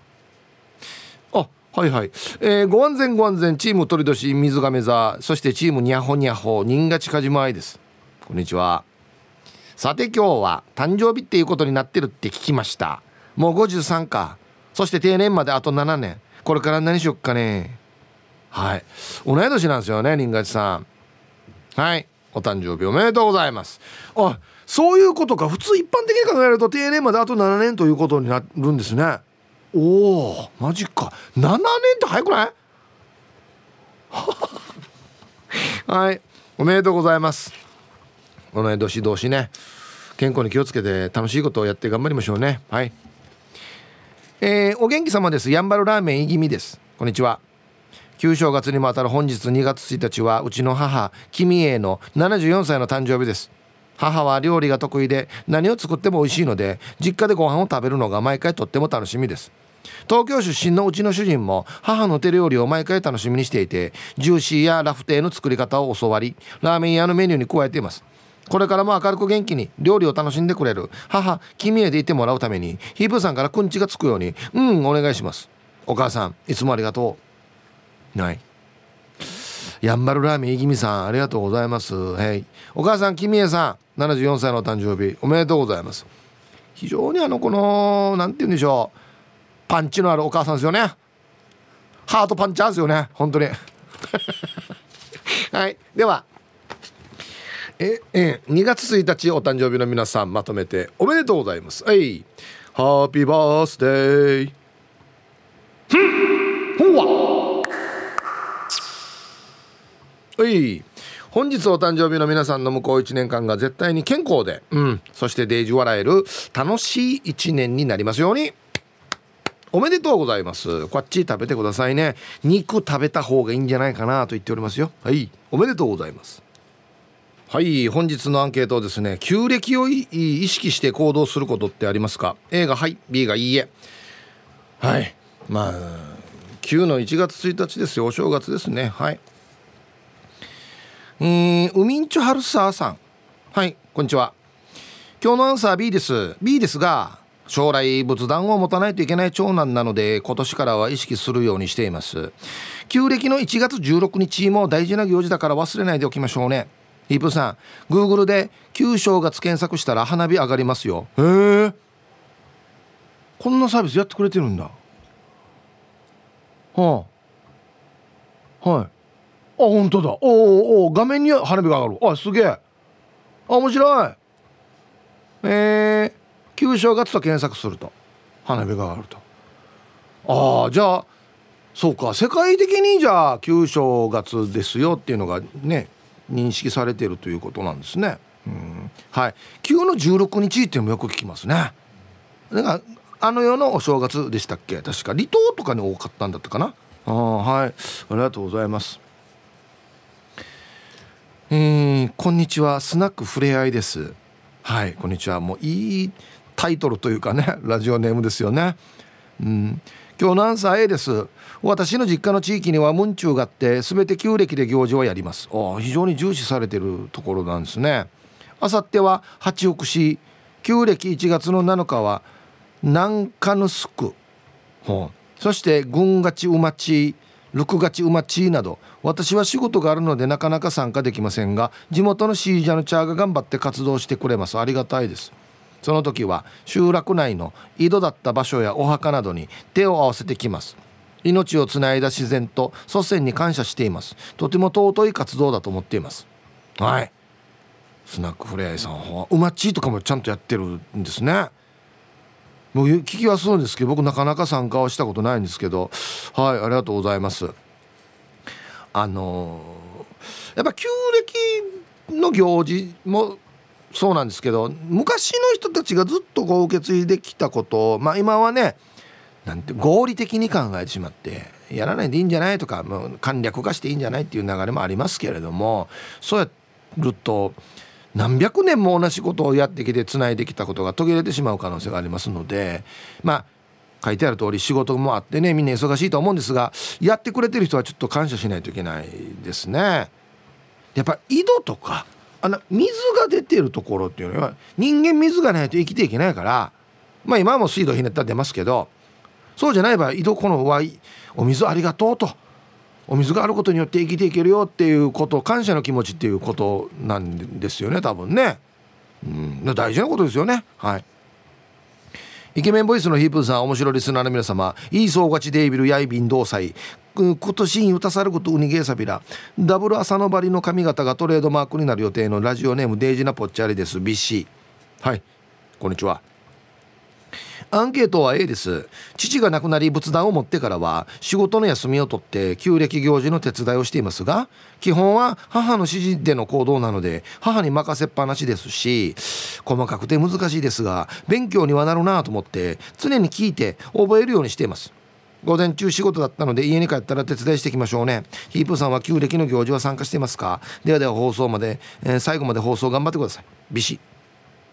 あはいはい、えー、ご安全ご安全チーム鳥年水亀座そしてチームにゃほにゃほ新賀近島愛です。こんにちは。さて今日は誕生日っていうことになってるって聞きました。もう53か。そして定年まであと7年。これから何しよっかね。はい。同い年なんですよね新賀さん。はい。お誕生日おめでとうございます。あそういうことか。普通一般的に考えると定年まであと7年ということになるんですね。おおマジか。7年って早くない？はい。おめでとうございます。同い年同士ね。健康に気をつけて楽しいことをやって頑張りましょうね。はい。えー、お元気様です。やんばるラーメンいぎみです。こんにちは。旧正月にもあたる本日2月1日はうちの母君栄の74歳の誕生日です。母は料理が得意で何を作っても美味しいので実家でご飯を食べるのが毎回とっても楽しみです。東京出身のうちの主人も母の手料理を毎回楽しみにしていてジューシーやラフテーの作り方を教わりラーメン屋のメニューに加えています。これからも明るく元気に料理を楽しんでくれる。母君へでいてもらうためにヒープさんからくんちがつくようにうんお願いします。お母さんいつもありがとう。ない。やんばるラーメンいぎみさんありがとうございます。はい。お母さん君へさん74歳の誕生日おめでとうございます。非常にあのこの何て言うんでしょう。パンチのあるお母さんですよね。ハートパンチャーですよね。本当に。はい。ではええ2月1日お誕生日の皆さんまとめておめでとうございます。はい。ハッピーバースデーふん。ほわ。はい。本日お誕生日の皆さんの向こう1年間が絶対に健康で、うん、そしてデージ笑える楽しい1年になりますように。おめでとうございます。こっち食べてくださいね。肉食べた方がいいんじゃないかなと言っておりますよ。はい。おめでとうございます。はい本日のアンケートですね旧暦を意識して行動することってありますか？A がはい B がいいえ。はい。まあ旧の1月1日ですよお正月ですね。はい。えー、ウミンチョハルサーさん。はいこんにちは。今日のアンサー B です。B ですが将来仏壇を持たないといけない長男なので今年からは意識するようにしています。旧暦の1月16日も大事な行事だから忘れないでおきましょうね。イープさん Google で旧正月検索したら花火上がりますよ。へえ。こんなサービスやってくれてるんだ。はあ。はい。あ本当だ。おおお画面に花火が上がる。あすげえ。あ面白い。えー旧正月と検索すると花火があると。ああじゃあそうか。世界的にじゃあ旧正月ですよっていうのがね認識されているということなんですね。うん。はい。旧の16日っていうのもよく聞きますね。だからあの世のお正月でしたっけ？確か。離島とかに多かったんだったかな？あはい。ありがとうございます。えー、こんにちは。スナックふれあいです。はい。こんにちは。もういいタイトルというかねラジオネームですよね。うん、今日のアンサー A です？私の実家の地域にはムンチューがあって全て旧暦で行事をやります。非常に重視されてるところなんですね。あさっては八北市旧暦1月の7日は南カヌスクそして軍勝ち馬ち六勝ち馬ちなど私は仕事があるのでなかなか参加できませんが地元のシージャのチャーが頑張って活動してくれます。ありがたいです。その時は集落内の井戸だった場所やお墓などに手を合わせてきます。命をつないだ自然と祖先に感謝しています。とても尊い活動だと思っています。はい。スナックフレアさんはうまっちとかもちゃんとやってるんですね。もう聞きはするんですけど僕なかなか参加はしたことないんですけど。はいありがとうございます。あのー、やっぱ旧暦の行事もそうなんですけど昔の人たちがずっとこう受け継いできたことをまあ今はねなんて合理的に考えてしまってやらないでいいんじゃないとかもう簡略化していいんじゃないっていう流れもありますけれどもそうやると何百年も同じことをやってきてつないできたことが途切れてしまう可能性がありますのでまあ書いてある通り仕事もあってねみんな忙しいと思うんですがやってくれてる人はちょっと感謝しないといけないですね。やっぱ井戸とかあの水が出てるところっていうのは人間水がないと生きていけないからまあ今も水道ひねったら出ますけどそうじゃない場合井戸このはお水ありがとうと。お水があることによって生きていけるよっていうこと感謝の気持ちっていうことなんですよね多分ね、うん、大事なことですよね。はい。イケメンボイスのヒープーさん面白いリスナーの皆様いい総勝ちデイビルやいびん同祭今年に歌さることウニゲーサビラダブル朝のバリの髪型がトレードマークになる予定のラジオネームデイジナポッチャリです。BC はい。こんにちは。アンケートは A です。父が亡くなり仏壇を持ってからは仕事の休みを取って旧暦行事の手伝いをしていますが基本は母の指示での行動なので母に任せっぱなしですし細かくて難しいですが勉強にはなるなと思って常に聞いて覚えるようにしています。午前中仕事だったので家に帰ったら手伝いしていきましょうね。ヒープさんは旧暦の行事は参加していますか？ではでは放送まで、えー、最後まで放送頑張ってください。ビシ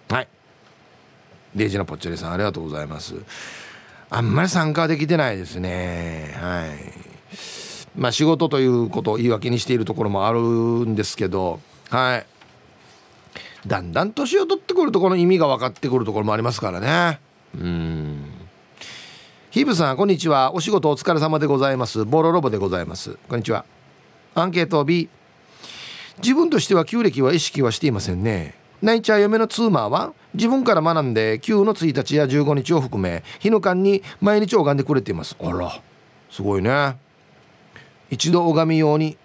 はい。デイジのぽっちゃりさんありがとうございます。あんまり参加できてないですね。はい。まあ仕事ということを言い訳にしているところもあるんですけど。はい。だんだん年を取ってくるとこの意味が分かってくるところもありますからね。うん。ヒブさんこんにちは。お仕事お疲れ様でございます。ボロロボでございます。こんにちは。アンケート B 自分としては旧暦は意識はしていませんね。ナイチャー嫁のツーマーは自分から学んで旧の1日や15日を含め日の間に毎日拝んでくれています。あらすごいね。一度拝み用に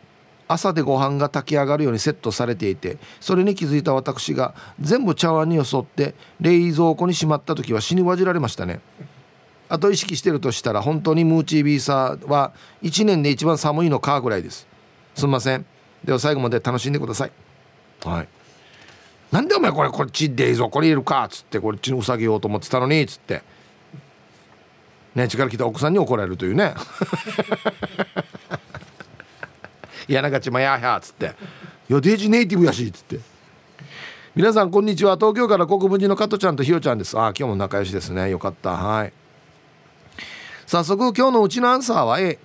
朝でご飯が炊き上がるようにセットされていてそれに気づいた私が全部茶碗によそって冷蔵庫にしまった時は死にわじられましたね。あと意識してるとしたら本当にムーチービーサーは1年で一番寒いのかぐらいです。すんません。では最後まで楽しんでください。はい。なんでお前これこっちで冷蔵庫に入れるかっつってこっちにうさぎようと思ってたのにっつって。ね力来た奥さんに怒られるというね。いやなんかちまややっつって「いやデイジネイティブやし」っつって。皆さんこんにちは。東京から国分寺の加トちゃんとひよちゃんです。あ今日も仲良しですね。よかった。はい早速今日のうちのアンサーは A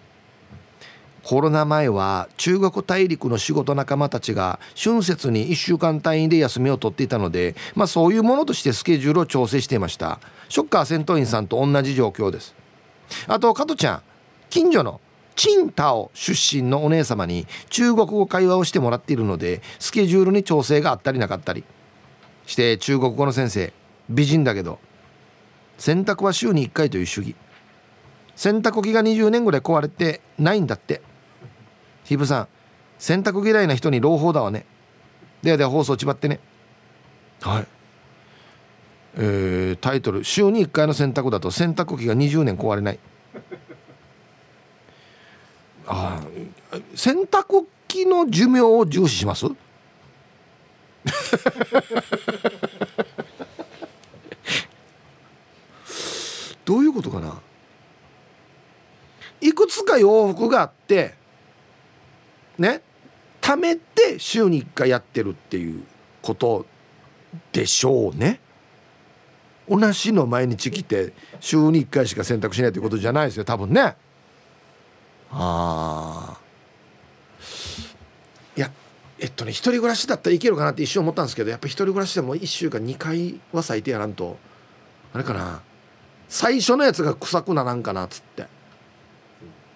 コロナ前は中国大陸の仕事仲間たちが春節に1週間単位で休みを取っていたので、まあ、そういうものとしてスケジュールを調整していました。ショッカー戦闘員さんと同じ状況です。あと加トちゃん。近所のチンタオ出身のお姉様に中国語会話をしてもらっているのでスケジュールに調整があったりなかったり。して中国語の先生。美人だけど。洗濯は週に1回という主義。洗濯機が20年ぐらい壊れてないんだって。ヒブさん洗濯嫌いな人に朗報だわね。ではでは放送ちばってね。はい。えー、タイトル「週に1回の洗濯だと洗濯機が20年壊れない」ああ洗濯機の寿命を重視します？どういうことかな？いくつか洋服があってね貯めて週に1回やってるっていうことでしょうね。同じの毎日来て週に1回しか洗濯しないということじゃないですよ。多分ね。ああいやえっとね一人暮らしだったらいけるかなって一瞬思ったんですけどやっぱ一人暮らしでも1週間2回は最低やらんとあれかな。最初のやつが臭くならんかなっつって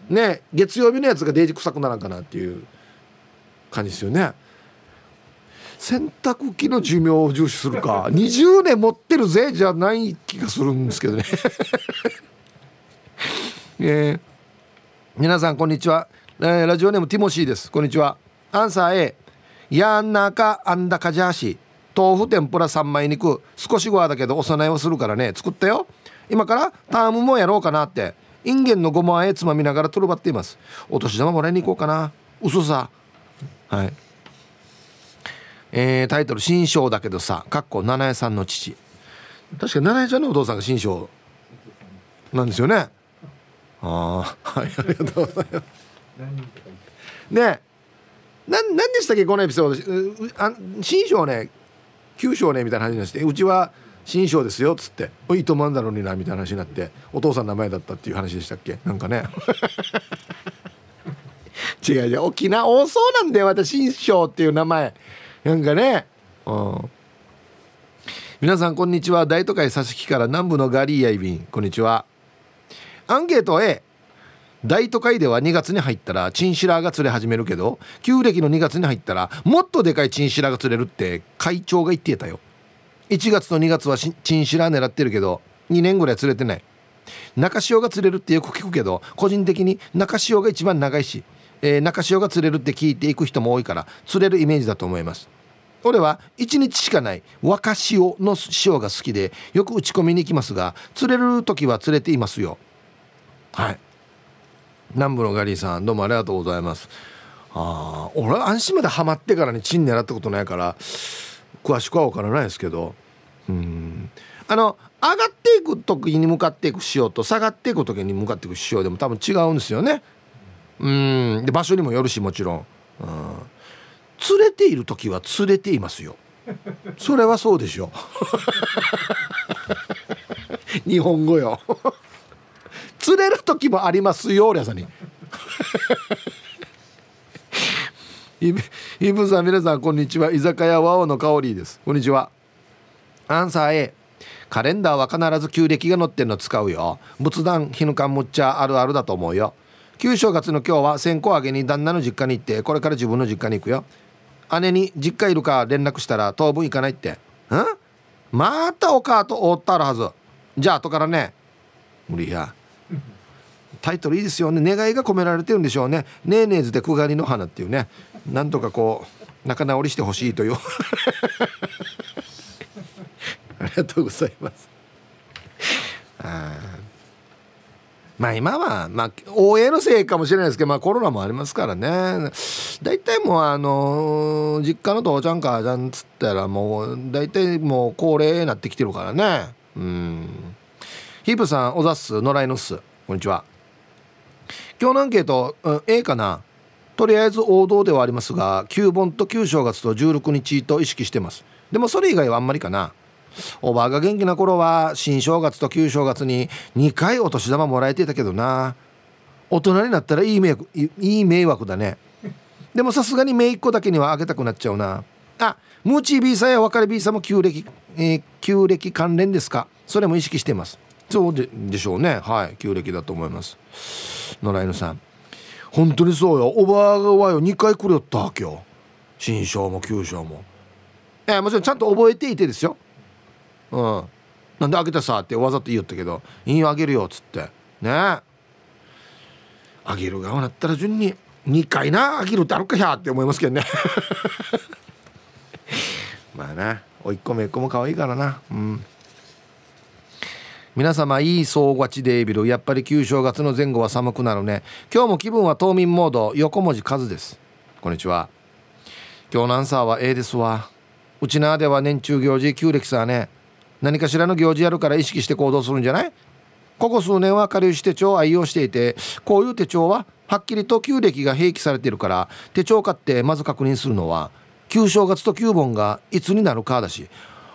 ね月曜日のやつがデージ臭くならんかなっていう感じですよね。洗濯機の寿命を重視するか。20年持ってるぜじゃない気がするんですけどね。えー、皆さんこんにちは、えー、ラジオネームティモシーです。こんにちは。アンサー A やんなかあんだかじゃし。豆腐天ぷら三枚肉。少しごわだけどお供えをするからね。作ったよ。今からタームもやろうかなってインゲンのごまあえつまみながらとるばっています。お年玉もらいに行こうかな。嘘さ。はい。えー、タイトル「新章だけどさ」かっこ七重さんの父。確か七重ちゃんのお父さんが新章なんですよね。ああはいありがとうございます。ねな何でしたっけこのエピソード。あ新章ね九章ねみたいな話にしてうちは新章ですよっつって「いいと思うんだろうにな」みたいな話になってお父さんの名前だったっていう話でしたっけ？なんかね。違う違う。沖縄多そうなんだよ私新章っていう名前。なんかね。うん。皆さんこんにちは。大都会佐敷から南部のガリーヤイビンこんにちは。アンケート A 大都会では2月に入ったらチンシラーが釣れ始めるけど旧暦の2月に入ったらもっとでかいチンシラーが釣れるって会長が言ってたよ。1月と2月はチンシラ狙ってるけど2年ぐらい釣れてない。中潮が釣れるってよく聞くけど個人的に中潮が一番長いし、えー、中潮が釣れるって聞いていく人も多いから釣れるイメージだと思います。俺は1日しかない若潮の潮が好きでよく打ち込みに行きますが釣れる時は釣れていますよ。はい。南部のガリーさんどうもありがとうございます。ああ俺は安心までハマってからにチン狙ったことないから詳しくは分からないですけど。うん。あの上がっていく時に向かっていく潮と下がっていく時に向かっていく潮でも多分違うんですよね。うん。で場所にもよるしもちろん、うん、釣れている時は釣れていますよ。それはそうでしょ 日本語よ。釣れる時もありますよ皆さんに。イブさん皆さんこんにちは。居酒屋ワオの香りです。こんにちは。アンサー A カレンダーは必ず旧暦が載ってんの使うよ。仏壇日ぬかんむっちゃあるあるだと思うよ。旧正月の今日は線香あげに旦那の実家に行ってこれから自分の実家に行くよ。姉に実家いるか連絡したら当分行かないって。ん？またお母とおったるはず。じゃあ後からね。無理や。タイトルいいですよね。願いが込められてるんでしょうね「ねえねえずでくがりの花」っていうね。なんとかこう仲直りしてほしいという。ありがとうございます。まあ今はまあ応援のせいかもしれないですけどまあコロナもありますからね。大体もうあの実家の父ちゃん母ちゃんっつったらもう大体もう高齢になってきてるからね。うん。ヒープさんおざっす。野良犬っす。こんにちは。今日のアンケート、うん、A かな。とりあえず王道ではありますが旧盆と旧正月と16日と意識してます。でもそれ以外はあんまりかな。おばあが元気な頃は新正月と旧正月に2回お年玉もらえてたけどな。大人になったらいい迷惑いい迷惑だね。でもさすがに姪っ子だけにはあげたくなっちゃうな。あムーチー B さんや別れ B さんも旧暦、えー、旧暦関連ですか？それも意識してます。そうでしょうね。はい。旧暦だと思います。野良犬さん。本当にそうよ。おばあがはよ。2回来るよった今日新章も旧章も。えもちろんちゃんと覚えていてですよ。うん。なんで開けたさってわざと言いよったけど「いいよあげるよ」っつって。ね。あげる側なったら順に2回なあげるってあるかやって思いますけどね。まあな。おいっ子めっ子も可愛いからな。うん。皆様いい総勝ちデービル。やっぱり旧正月の前後は寒くなるね。今日も気分は冬眠モード。横文字数です。こんにちは。今日のアンサーは A ですわ。うちなでは年中行事旧暦さね。何かしらの行事やるから意識して行動するんじゃない？ここ数年は下流し手帳を愛用していてこういう手帳ははっきりと旧暦が併記されているから手帳買ってまず確認するのは旧正月と旧盆がいつになるかだし。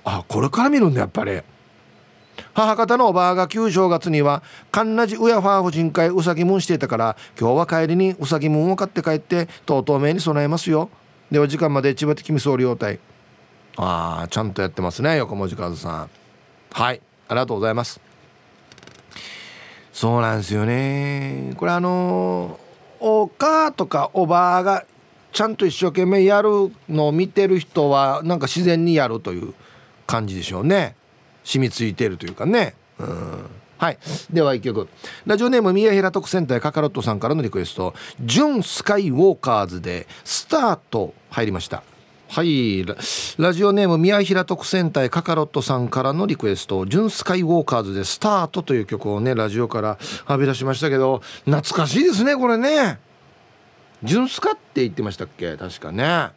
あこれから見るんだやっぱり。母方のおばあが旧正月にはかんなじうやファー婦人会うさぎむんしていたから今日は帰りにうさぎむんを買って帰ってとうとうめに備えますよ。では時間まで千葉的み総理応対ああちゃんとやってますね横文字和さん。はいありがとうございます。そうなんですよね。これあのおかとかおばあがちゃんと一生懸命やるのを見てる人はなんか自然にやるという感じでしょうね。染みついてるというかね。うん。はい。では1曲。ラジオネーム宮平特選隊カカロットさんからのリクエスト「ジュン・スカイ・ウォーカーズ」で「スタート」入りました。はい。ラジオネーム宮平特選隊カカロットさんからのリクエスト「ジュン・スカイ・ウォーカーズ」で「スタート」という曲をねラジオから浴び出しましたけど懐かしいですねこれね。ジュンスカって言ってましたっけ？確かね。は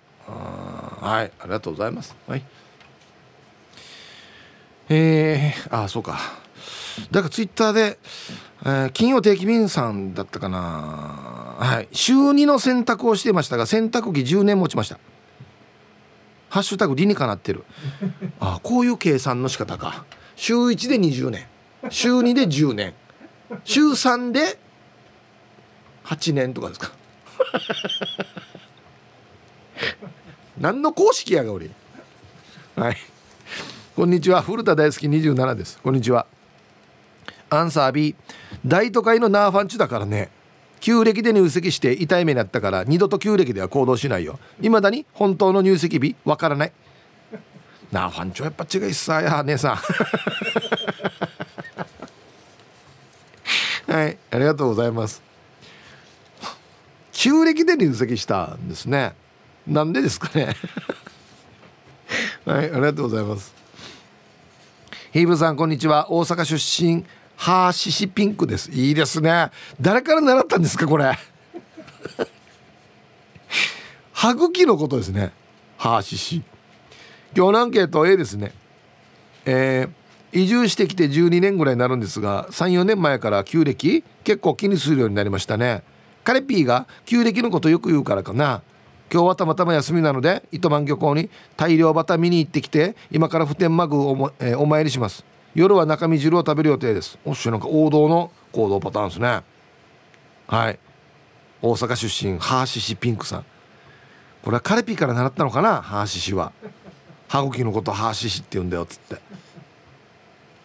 い。ありがとうございます。はい。えー、ああそうか。だからツイッターで、えー、金曜定期便さんだったかな。はい。週2の洗濯をしてましたが洗濯機10年持ちました。ハッシュタグ理にかなってる。あこういう計算の仕方か。週1で20年。週2で10年。週3で8年とかですか。何の公式やが俺。はい。こんにちは。古田大好き27です。こんにちは。アンサー B 大都会のナーファンチュだからね。旧暦で入籍して痛い目になったから二度と旧暦では行動しないよ。いまだに本当の入籍日わからない。ナーファンチはやっぱ違いっさや姉さん。はい。ありがとうございます。旧暦で入籍したんですね。なんでですかね。はい。ありがとうございます。ヒーブさんこんにちは。大阪出身ハーシシピンクです。いいですね。誰から習ったんですかこれ？歯茎のことですね。ハーシシ。今日のアンケート A ですね。えー、移住してきて12年ぐらいになるんですが34年前から旧暦？結構気にするようになりましたね。カレピーが旧暦のことよく言うからかな。今日はたまたま休みなので糸満漁港に大量バタ見に行ってきて今から普天間宮をお,、えー、お参りします。夜は中身汁を食べる予定です。おっしゃなんか王道の行動パターンですね。はい。大阪出身ハーシシピンクさん。これはカレピーから習ったのかな？ハーシシは。歯茎のことハーシシって言うんだよっつって。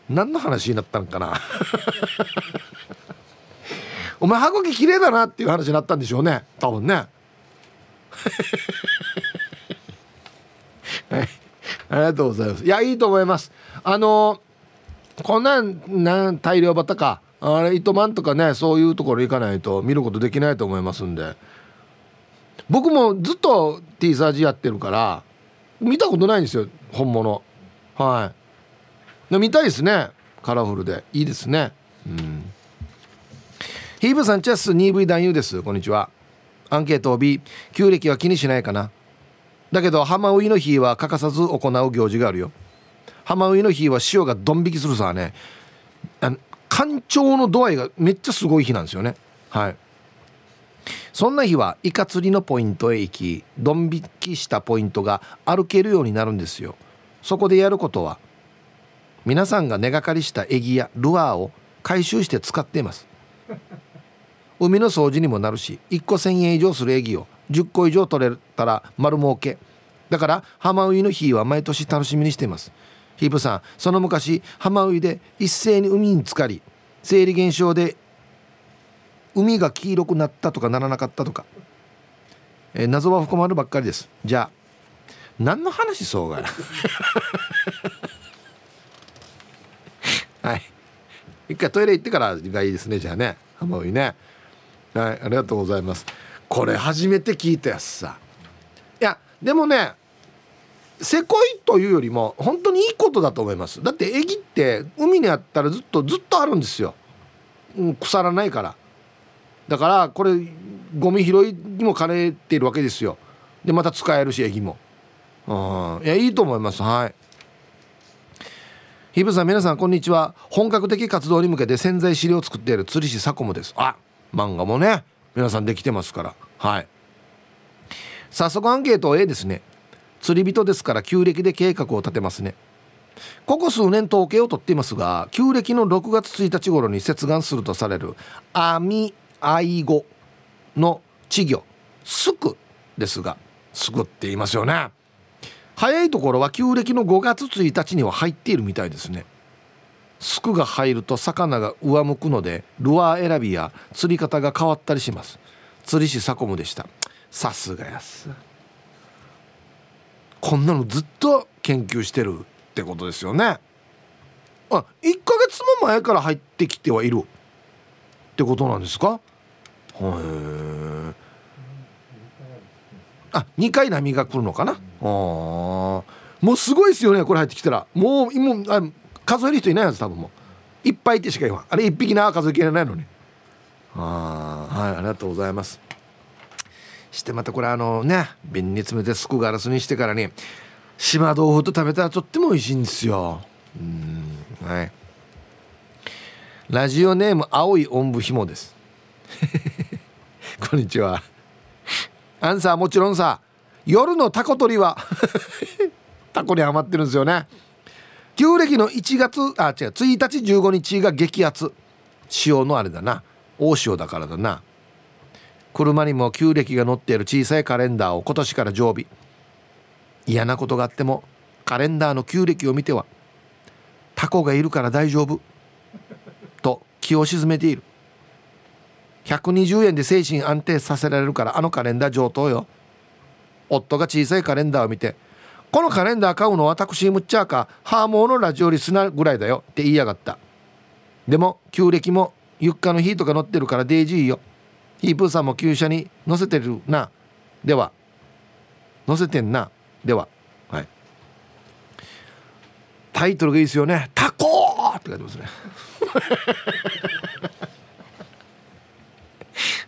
何の話になったのかな？お前歯茎綺麗だなっていう話になったんでしょうね。多分ね。はい。ありがとうございます。いやいいと思います。あのこんなんなん大量バタか。あれ糸満とかねそういうところ行かないと見ることできないと思いますんで。僕もずっと T サージやってるから見たことないんですよ本物。はい。見たいですね。カラフルで。いいですね。うん。ヒーブさんチェス 2V 男優です。こんにちは。アンケートを B 旧暦は気にしないかな。だけど浜ウイの日は欠かさず行う行事があるよ。浜ウイの日は潮がドン引きするさね。あの干潮の度合いがめっちゃすごい日なんですよね。はい。そんな日はイカ釣りのポイントへ行きドン引きしたポイントが歩けるようになるんですよ。そこでやることは皆さんが根がかりしたエギやルアーを回収して使っています。海の掃除にもなるし1個1000円以上するエギを10個以上取れたら丸儲け。だから浜ウイの日は毎年楽しみにしています。ヒープさんその昔浜ウイで一斉に海に浸かり生理現象で海が黄色くなったとかならなかったとか、えー、謎は含まるばっかりです。じゃあ何の話そうが はい。一回トイレ行ってからがいいですねじゃあね。浜ウイね。はいありがとうございます。これ初めて聞いたやつさ。いやでもねせこいというよりも本当にいいことだと思います。だってエギって海にあったらずっとずっとあるんですよ、うん、腐らないから。だからこれゴミ拾いにも兼ねているわけですよ。でまた使えるしエギも。うんいやいいと思います。はい。ヒブさん皆さんこんにちは。本格的活動に向けて潜在資料を作っている釣り師サコムです。あ漫画もね皆さんできてますから。はい。早速アンケート A ですね。釣り人ですから旧暦で計画を立てますね。ここ数年統計を取っていますが旧暦の6月1日頃に接岸するとされる網愛語の稚魚すくですがすくって言いますよね。早いところは旧暦の5月1日には入っているみたいですね。すくが入ると魚が上向くのでルアー選びや釣り方が変わったりします。釣り師サコムでした。さすがやす。こんなのずっと研究してるってことですよね。あ1ヶ月も前から入ってきてはいる。ってことなんですか？へえあ2回波が来るのかな？あもうすごいですよねこれ入ってきたら。もうもうあ数える人いないはず多分もう。いっぱいってしか言わん。あれ1匹な数えきれないのに。ああはいありがとうございます。してまたこれあのね瓶に詰めてすくガラスにしてからに島豆腐と食べたらとっても美味しいんですよ。うんはい。ラジオネーム青いおんぶひもです。こんにちは。アンサーもちろんさ夜のタコ取りは タコに余ってるんですよね。旧暦の1月あ違う1日15日が激アツ。潮のあれだな。大潮だからだな。車にも旧暦が載っている小さいカレンダーを今年から常備。嫌なことがあってもカレンダーの旧暦を見てはタコがいるから大丈夫。と気を沈めている。120円で精神安定させられるからあのカレンダー上等よ。夫が小さいカレンダーを見てこのカレンダー買うのはタクシームッチャーかハーモーのラジオリスナーぐらいだよ。って言いやがった。でも旧暦もユッカの日とか乗ってるからデイジーよ。ヒープーさんも旧車に乗せてるな。では。乗せてんな。では。はい。タイトルがいいですよね。タコって書いてますね。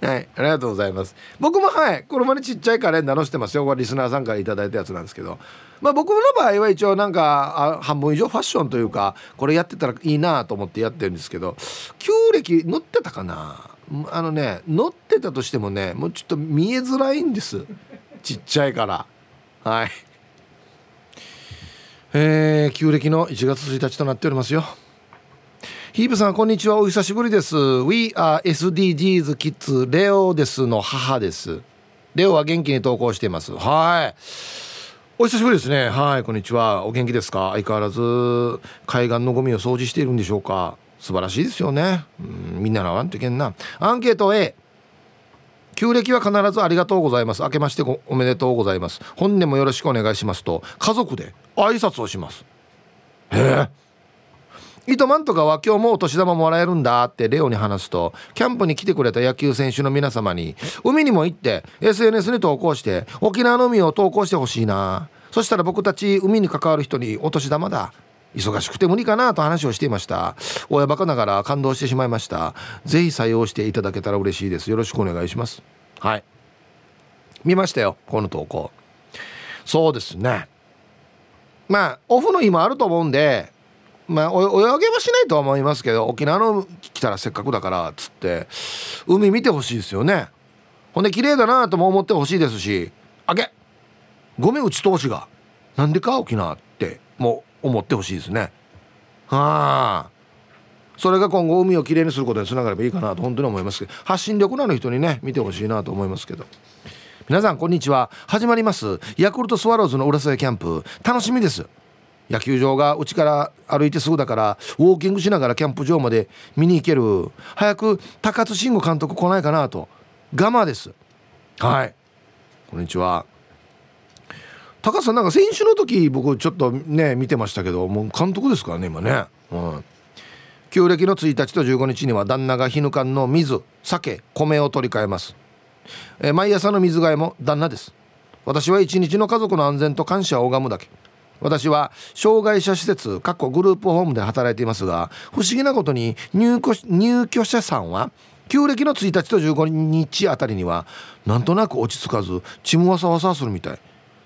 はい、ありがとうございます。僕もはい、このまでちっちゃいカレンダー載せてますよ。これリスナーさんから頂いたやつなんですけど。まあ僕の場合は一応なんか半分以上ファッションというか、これやってたらいいなと思ってやってるんですけど、旧暦載ってたかな？あのね、載ってたとしてもね、もうちょっと見えづらいんです。ちっちゃいから。はい。えー、旧暦の1月1日となっておりますよ。ヒープさんこんにちは。お久しぶりです。We are SDGs Kids レオですの母です。レオは元気に投稿しています。はい。お久しぶりですね。はいこんにちは。お元気ですか？相変わらず海岸のゴミを掃除しているんでしょうか？素晴らしいですよね。うんみんならわんといけんな。アンケート A 旧暦は必ずありがとうございます。明けましておめでとうございます。本年もよろしくお願いしますと家族で挨拶をします。へえ。糸満とかは今日もお年玉もらえるんだってレオに話すとキャンプに来てくれた野球選手の皆様に海にも行って SNS に投稿して沖縄の海を投稿してほしいな。そしたら僕たち海に関わる人にお年玉だ。忙しくて無理かなと話をしていました。親バカながら感動してしまいました。ぜひ採用していただけたら嬉しいです。よろしくお願いします。はい。見ましたよこの投稿。そうですね。まあオフの日もあると思うんでまあ、お泳げはしないとは思いますけど沖縄の来たらせっかくだからっつって海見てほしいですよね。ほんで綺麗だなとも思ってほしいですしあげゴミ打ち通しがなんでか沖縄ってもう思ってほしいですね。はあ。それが今後海をきれいにすることにつながればいいかなと本当に思いますけど。発信力のある人にね見てほしいなと思いますけど。皆さんこんにちは。始まります。ヤクルトスワローズの浦添キャンプ。楽しみです。野球場がうちから歩いてすぐだからウォーキングしながらキャンプ場まで見に行ける。早く高津慎吾監督来ないかなと。ガマです。はい。こんにちは。高津さんなんか選手の時僕ちょっとね見てましたけどもう監督ですからね今ね。うん旧暦の1日と15日には旦那が日ぬかんの水酒米を取り替えます。え毎朝の水替えも旦那です。私は一日の家族の安全と感謝を拝むだけ。私は障害者施設かっこグループホームで働いていますが不思議なことに入居入居者さんは旧暦の1日と15日あたりにはなんとなく落ち着かず血もわさわさするみたい。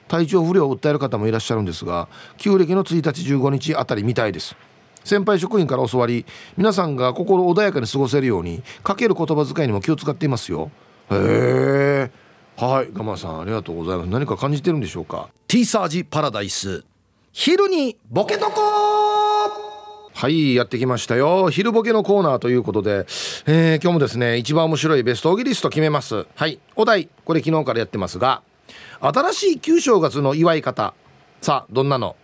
体調不良を訴える方もいらっしゃるんですが旧暦の1日15日あたりみたいです。先輩職員から教わり皆さんが心穏やかに過ごせるようにかける言葉遣いにも気を使っていますよ。へえ。はいガマさんありがとうございます。何か感じてるんでしょうか？T サージパラダイス。昼にボケとこはいやってきましたよ。昼ボケのコーナーということで、えー、今日もですね一番面白いベストオギリスト決めます。はい。お題これ昨日からやってますが新しい旧正月の祝い方。さあどんなの？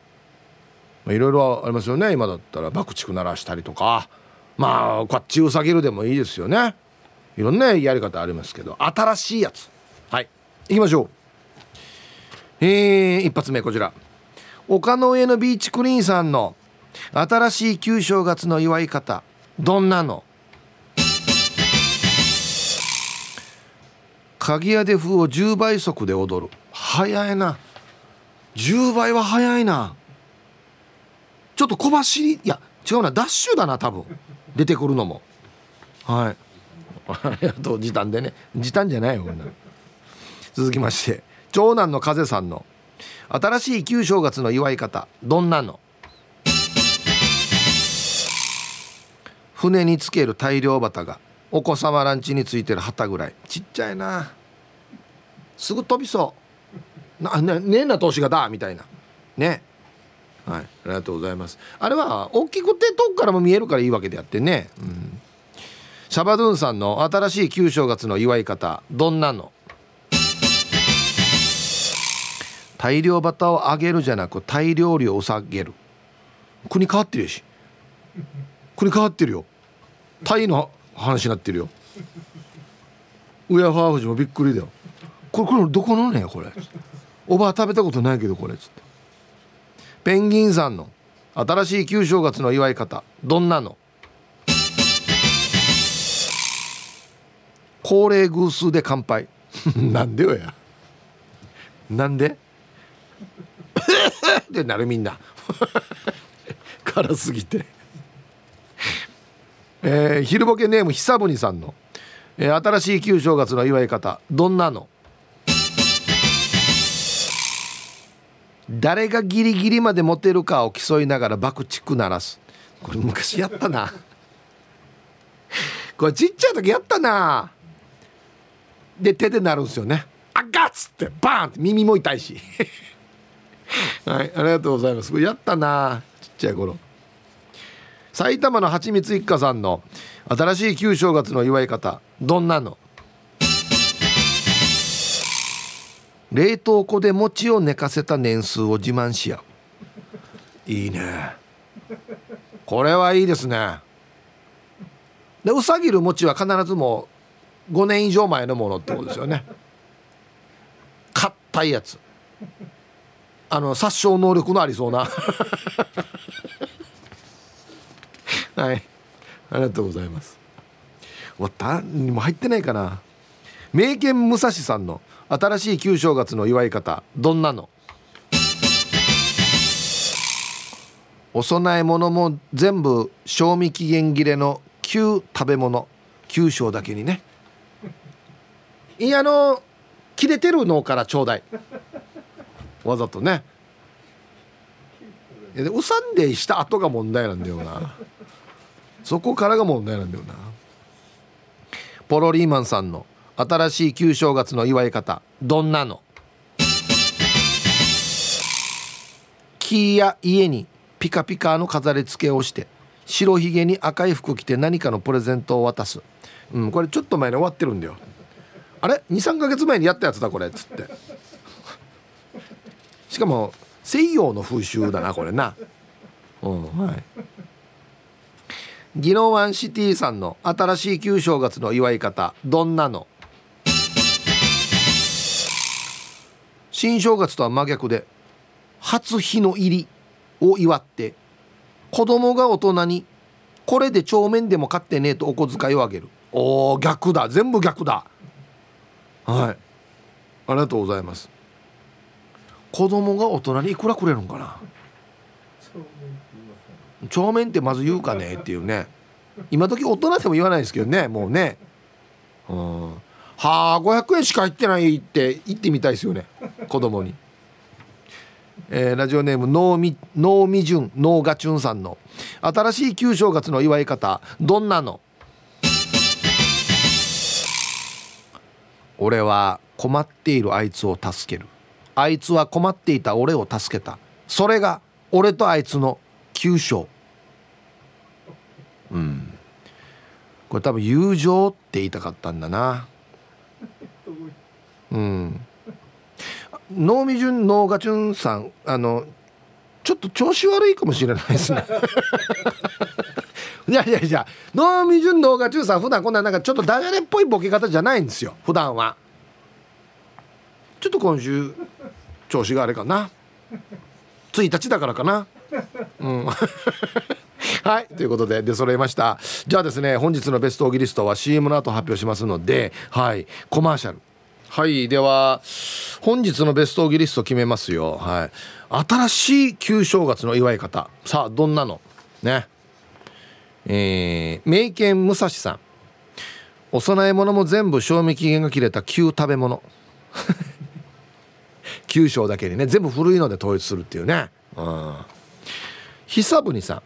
いろいろありますよね。今だったら爆竹鳴らしたりとか。まあこっちうさぎるでもいいですよね。いろんなやり方ありますけど新しいやつ。はいいきましょう。えー、一発目こちら丘の上のビーチクリーンさんの新しい旧正月の祝い方どんなの？鍵屋で風を10倍速で踊る。早いな。10倍は早いな。ちょっと小走り？いや違うな。ダッシュだな多分。出てくるのも。はい。ありがとう時短でね。時短じゃないよ続きまして長男の風さんの新しい旧正月の祝い方どんなの？船につける大量旗がお子様ランチについてる旗ぐらい。ちっちゃいな。すぐ飛びそう。なねねえな投資がだみたいな。ね。はい。ありがとうございます。あれは大きくて遠くからも見えるからいいわけであってね、うん、シャバドゥンさんの新しい旧正月の祝い方どんなの？大量バタを上げるじゃなく大量量を下げる。国変わってるし。国変わってるよ。タイの話になってるよ。親母富士もびっくりだよ。これこれどこのねこれ。おばあ食べたことないけどこれつって。ペンギンさんの新しい旧正月の祝い方。どんなの？高齢偶数で乾杯。なんでよや。なんで？ってなるみんな。辛すぎて。えー、昼ボケネーム久にさんの、えー、新しい旧正月の祝い方どんなの？誰がギリギリまでモテるかを競いながら爆竹鳴らす。これ昔やったな。これちっちゃい時やったな。で手で鳴るんですよね。あガッツってバーンって耳も痛いし。はいありがとうございます。やったなちっちゃい頃。埼玉のはちみつ一家さんの新しい旧正月の祝い方どんなの？冷凍庫で餅を寝かせた年数を自慢し合う。いいね。これはいいですね。でうさぎる餅は必ずもう5年以上前のものってことですよね。硬いやつ。あの殺傷能力のありそうな。はい。ありがとうございます。終わった？にも入ってないかな。名犬武蔵さんの新しい旧正月の祝い方どんなの？お供え物も全部賞味期限切れの旧食べ物旧正だけにね。いやあの切れてるのからちょうだいわざとね。でうさんでした後が問題なんだよな。そこからが問題なんだよな。ポロリーマンさんの新しい旧正月の祝い方どんなの？木や家にピカピカの飾り付けをして白ひげに赤い服着て何かのプレゼントを渡す。うんこれちょっと前に終わってるんだよ。あれ？23か月前にやったやつだこれ。っつって。しかも西洋の風習だなこれな。うん。はい。宜野湾シティさんの新しい旧正月の祝い方どんなの？新正月とは真逆で初日の入りを祝って子供が大人にこれで帳面でも買ってねとお小遣いをあげる。おー逆だ。全部逆だ。はい。ありがとうございます子供が大人にいくらくれるんかな？帳面ってまず言うかね？っていうね。今時大人でも言わないですけどねもうね。うん。はあ500円しか入ってないって言ってみたいですよね子供に、えー、ラジオネームノーミノーミジュンノーガチュンさんの。新しい旧正月の祝い方どんなの？俺は困っているあいつを助ける。あいつは困っていた俺を助けた。それが俺とあいつの急所。うん。これ多分友情って言いたかったんだな。うん。能見順能ガチュンさんあのちょっと調子悪いかもしれないですね。いやいやいや能見順能ガチュンさん普段こんななんかちょっとダジャレっぽいボケ方じゃないんですよ普段は。ちょっと今週調子があれかな。1日だからかな。うん。はい。ということで出揃いました。じゃあですね本日のベストオーギリストは CM の後発表しますのではい。コマーシャル。はい。では本日のベストオーギリスト決めますよ。はい。新しい旧正月の祝い方。さあどんなの？ね。えー、名犬武蔵さん。お供え物も全部賞味期限が切れた旧食べ物。旧章だけにね全部古いので統一するっていうね。うん。久ぶにさん。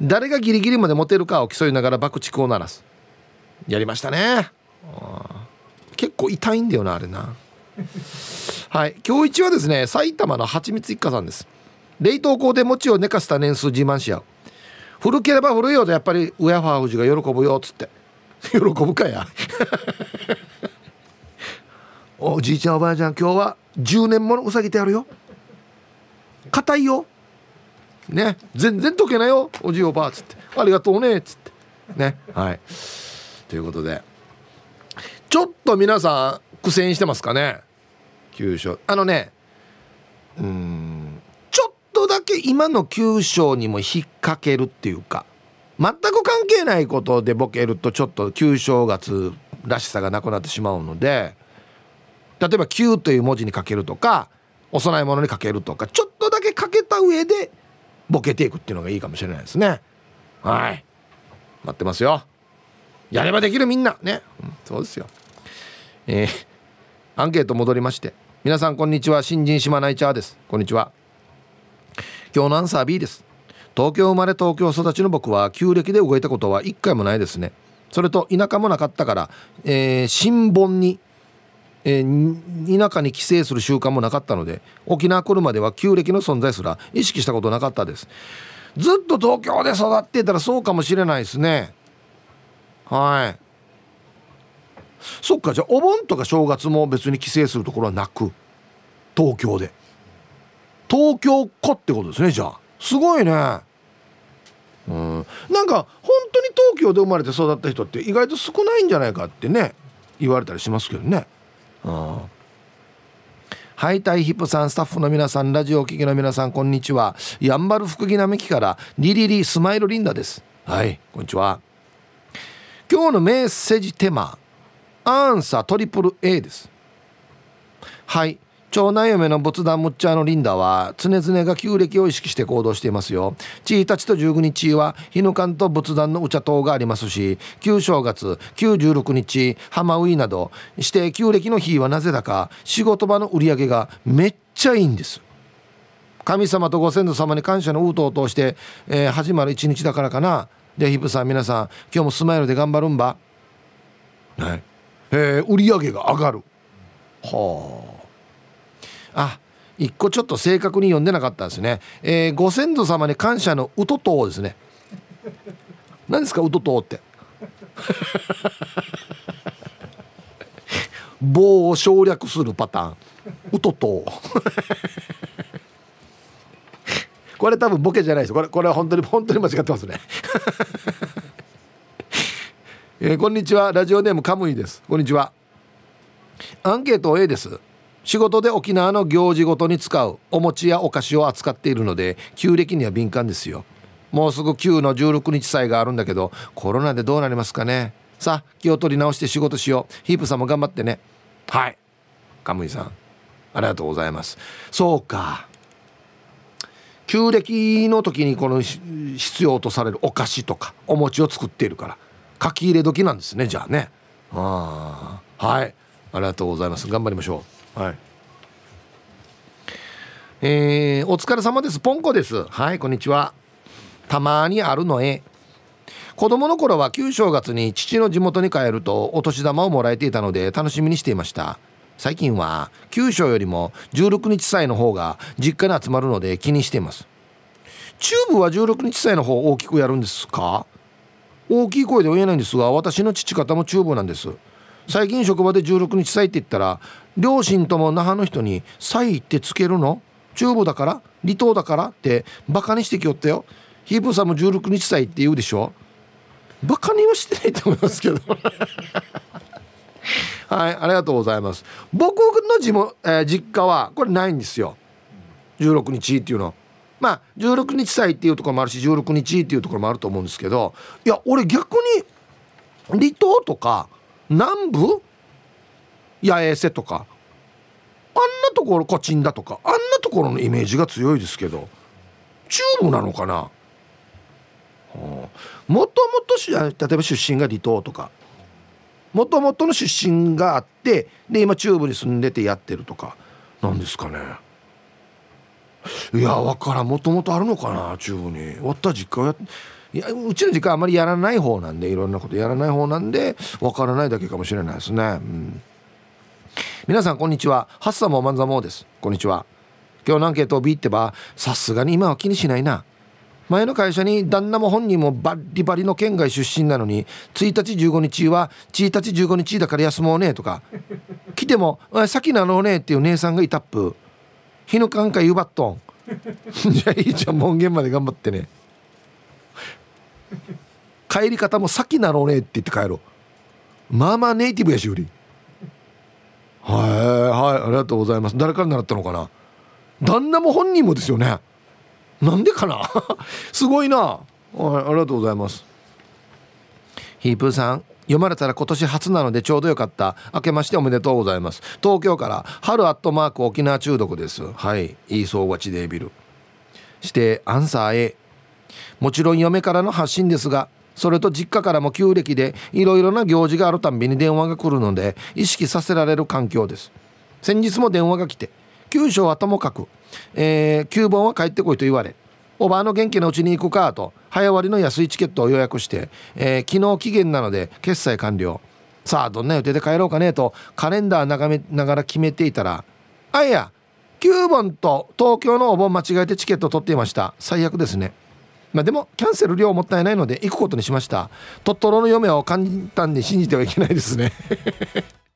誰がギリギリまで持てるかを競いながら爆竹を鳴らす。やりましたね。結構痛いんだよなあれな。はい。今日一はですね埼玉のはちみつ一家さんです。冷凍庫で餅を寝かせた年数自慢し合う。古ければ古いよとやっぱり親ファー富士が喜ぶよっつって。喜ぶかや。おじいちゃんおばあちゃん今日は10年ものうさぎてあるよ。硬いよ。ね。全然溶けないよ。おじいおばあっつって。ありがとうね。っつって。ね。はい。ということで。ちょっと皆さん苦戦してますかね。急所あのね。うん。ちょっとだけ今の急所にも引っ掛けるっていうか。全く関係ないことでボケるとちょっと旧正月らしさがなくなってしまうので。例えば「旧」という文字にかけるとかお供え物にかけるとかちょっとだけかけた上でボケていくっていうのがいいかもしれないですね。はい。待ってますよ。やればできるみんな。ね、うん、そうですよ。えー、アンケート戻りまして。皆さんこんにちは。新人島内チャーです。こんにちは。今日のアンサー B です。東京生まれ東京育ちの僕は旧暦で動いたことは一回もないですね。それと田舎もなかったから、えー、新盆に、えー、田舎に帰省する習慣もなかったので沖縄来るまでは旧暦の存在すら意識したことなかったです。ずっと東京で育ってたらそうかもしれないですね。はい。そっかじゃあお盆とか正月も別に帰省するところはなく東京で。東京っ子ってことですねじゃあ。すごいね。うん。なんか本当に東京で生まれて育った人って意外と少ないんじゃないかってね言われたりしますけどね。うんはい、タイヒップさん、スタッフの皆さん、ラジオお聞きの皆さん、こんにちは。やんばる福木並木からリリリスマイルリンダです。はい、こんにちは。今日のメッセージテーマ、アンサートリプル A です。はい、長男嫁の仏壇ムッチャーのリンダは常々が旧暦を意識して行動していますよ。1日と19日は日ぬかんと仏壇のお茶塔がありますし旧正月旧16日浜ウイなどして旧暦の日はなぜだか仕事場の売り上げがめっちゃいいんです。神様とご先祖様に感謝のウートを通して、えー、始まる一日だからかな。でヒップさん皆さん今日もスマイルで頑張るんば。はいえー、売り上げが上がる。はあ。あ一個ちょっと正確に読んでなかったですね、えー、ご先祖様に感謝のうととうですね。何ですかうととうって？棒を省略するパターン。うととう。これ多分ボケじゃないです。これこれは本当に本当に間違ってますね。えー、こんにちは。ラジオネームカムイです。こんにちは。アンケート A です。仕事で沖縄の行事ごとに使うお餅やお菓子を扱っているので旧暦には敏感ですよ。もうすぐ9の16日祭があるんだけどコロナでどうなりますかね。さあ気を取り直して仕事しよう。ヒープさんも頑張ってね。はい。カムイさんありがとうございます。そうか。旧暦の時にこの必要とされるお菓子とかお餅を作っているから書き入れ時なんですねじゃあね。あはい。ありがとうございます。頑張りましょう。はい。えー、お疲れ様です。ポンコです。はいこんにちは。たまにあるのえ子供の頃は旧正月に父の地元に帰るとお年玉をもらえていたので楽しみにしていました。最近は旧正よりも16日祭の方が実家に集まるので気にしています。チューブは16日祭の方大きくやるんですか？大きい声では言えないんですが私の父方もチューブなんです。最近職場で16日祭って言ったら両親とも那覇の人に「祭ってつけるの？中部だから？離島だから?」ってバカにしてきよったよ。ヒープさんも16日祭って言うでしょ？バカにはしてないと思いますけど。はいありがとうございます。僕の地元、えー、実家はこれないんですよ。16日っていうの。まあ16日祭っていうところもあるし16日っていうところもあると思うんですけど。いや俺逆に離島とか南部？八重瀬とか。あんなところコチンだとか。あんなところのイメージが強いですけど。中部なのかな。もともと例えば出身が離島とか。もともとの出身があってで今中部に住んでてやってるとか。なんですかね。いや分からん。もともとあるのかな中部に。終わった実家やいやうちの実家はあまりやらない方なんでいろんなことやらない方なんで分からないだけかもしれないですね、うん、皆さんこんにちは。ハッサモマンザモです。こんにちは。今日のアンケートをビってばさすがに今は気にしないな。前の会社に旦那も本人もバリバリの県外出身なのに1日15日は1日15日だから休もうねとか。来ても「先なのね」っていう姉さんがいたっぷ。日のかんかゆばっとん。じゃあいいじゃん門限まで頑張ってね。帰り方も先なのねって言って帰ろう。まあまあネイティブやしゅうり。はいはいありがとうございます。誰から習ったのかな？旦那も本人もですよね？なんでかな？すごいな。はいありがとうございます。ヒープーさん読まれたら今年初なのでちょうどよかった。明けましておめでとうございます。東京から春アットマーク沖縄中毒です。はいいい総合地デービル。してアンサー A もちろん嫁からの発信ですがそれと実家からも旧暦でいろいろな行事があるたんびに電話が来るので意識させられる環境です。先日も電話が来て九章はともかく、えー、9本は帰ってこいと言われおばあの元気なうちに行くかと早割の安いチケットを予約して、えー、昨日期限なので決済完了さあどんな予定で帰ろうかねとカレンダー眺めながら決めていたらあいや9本と東京のお盆間違えてチケット取っていました。最悪ですね。まあでもキャンセル料もったいないので行くことにしました。トットロの嫁を簡単に信じてはいけないですね。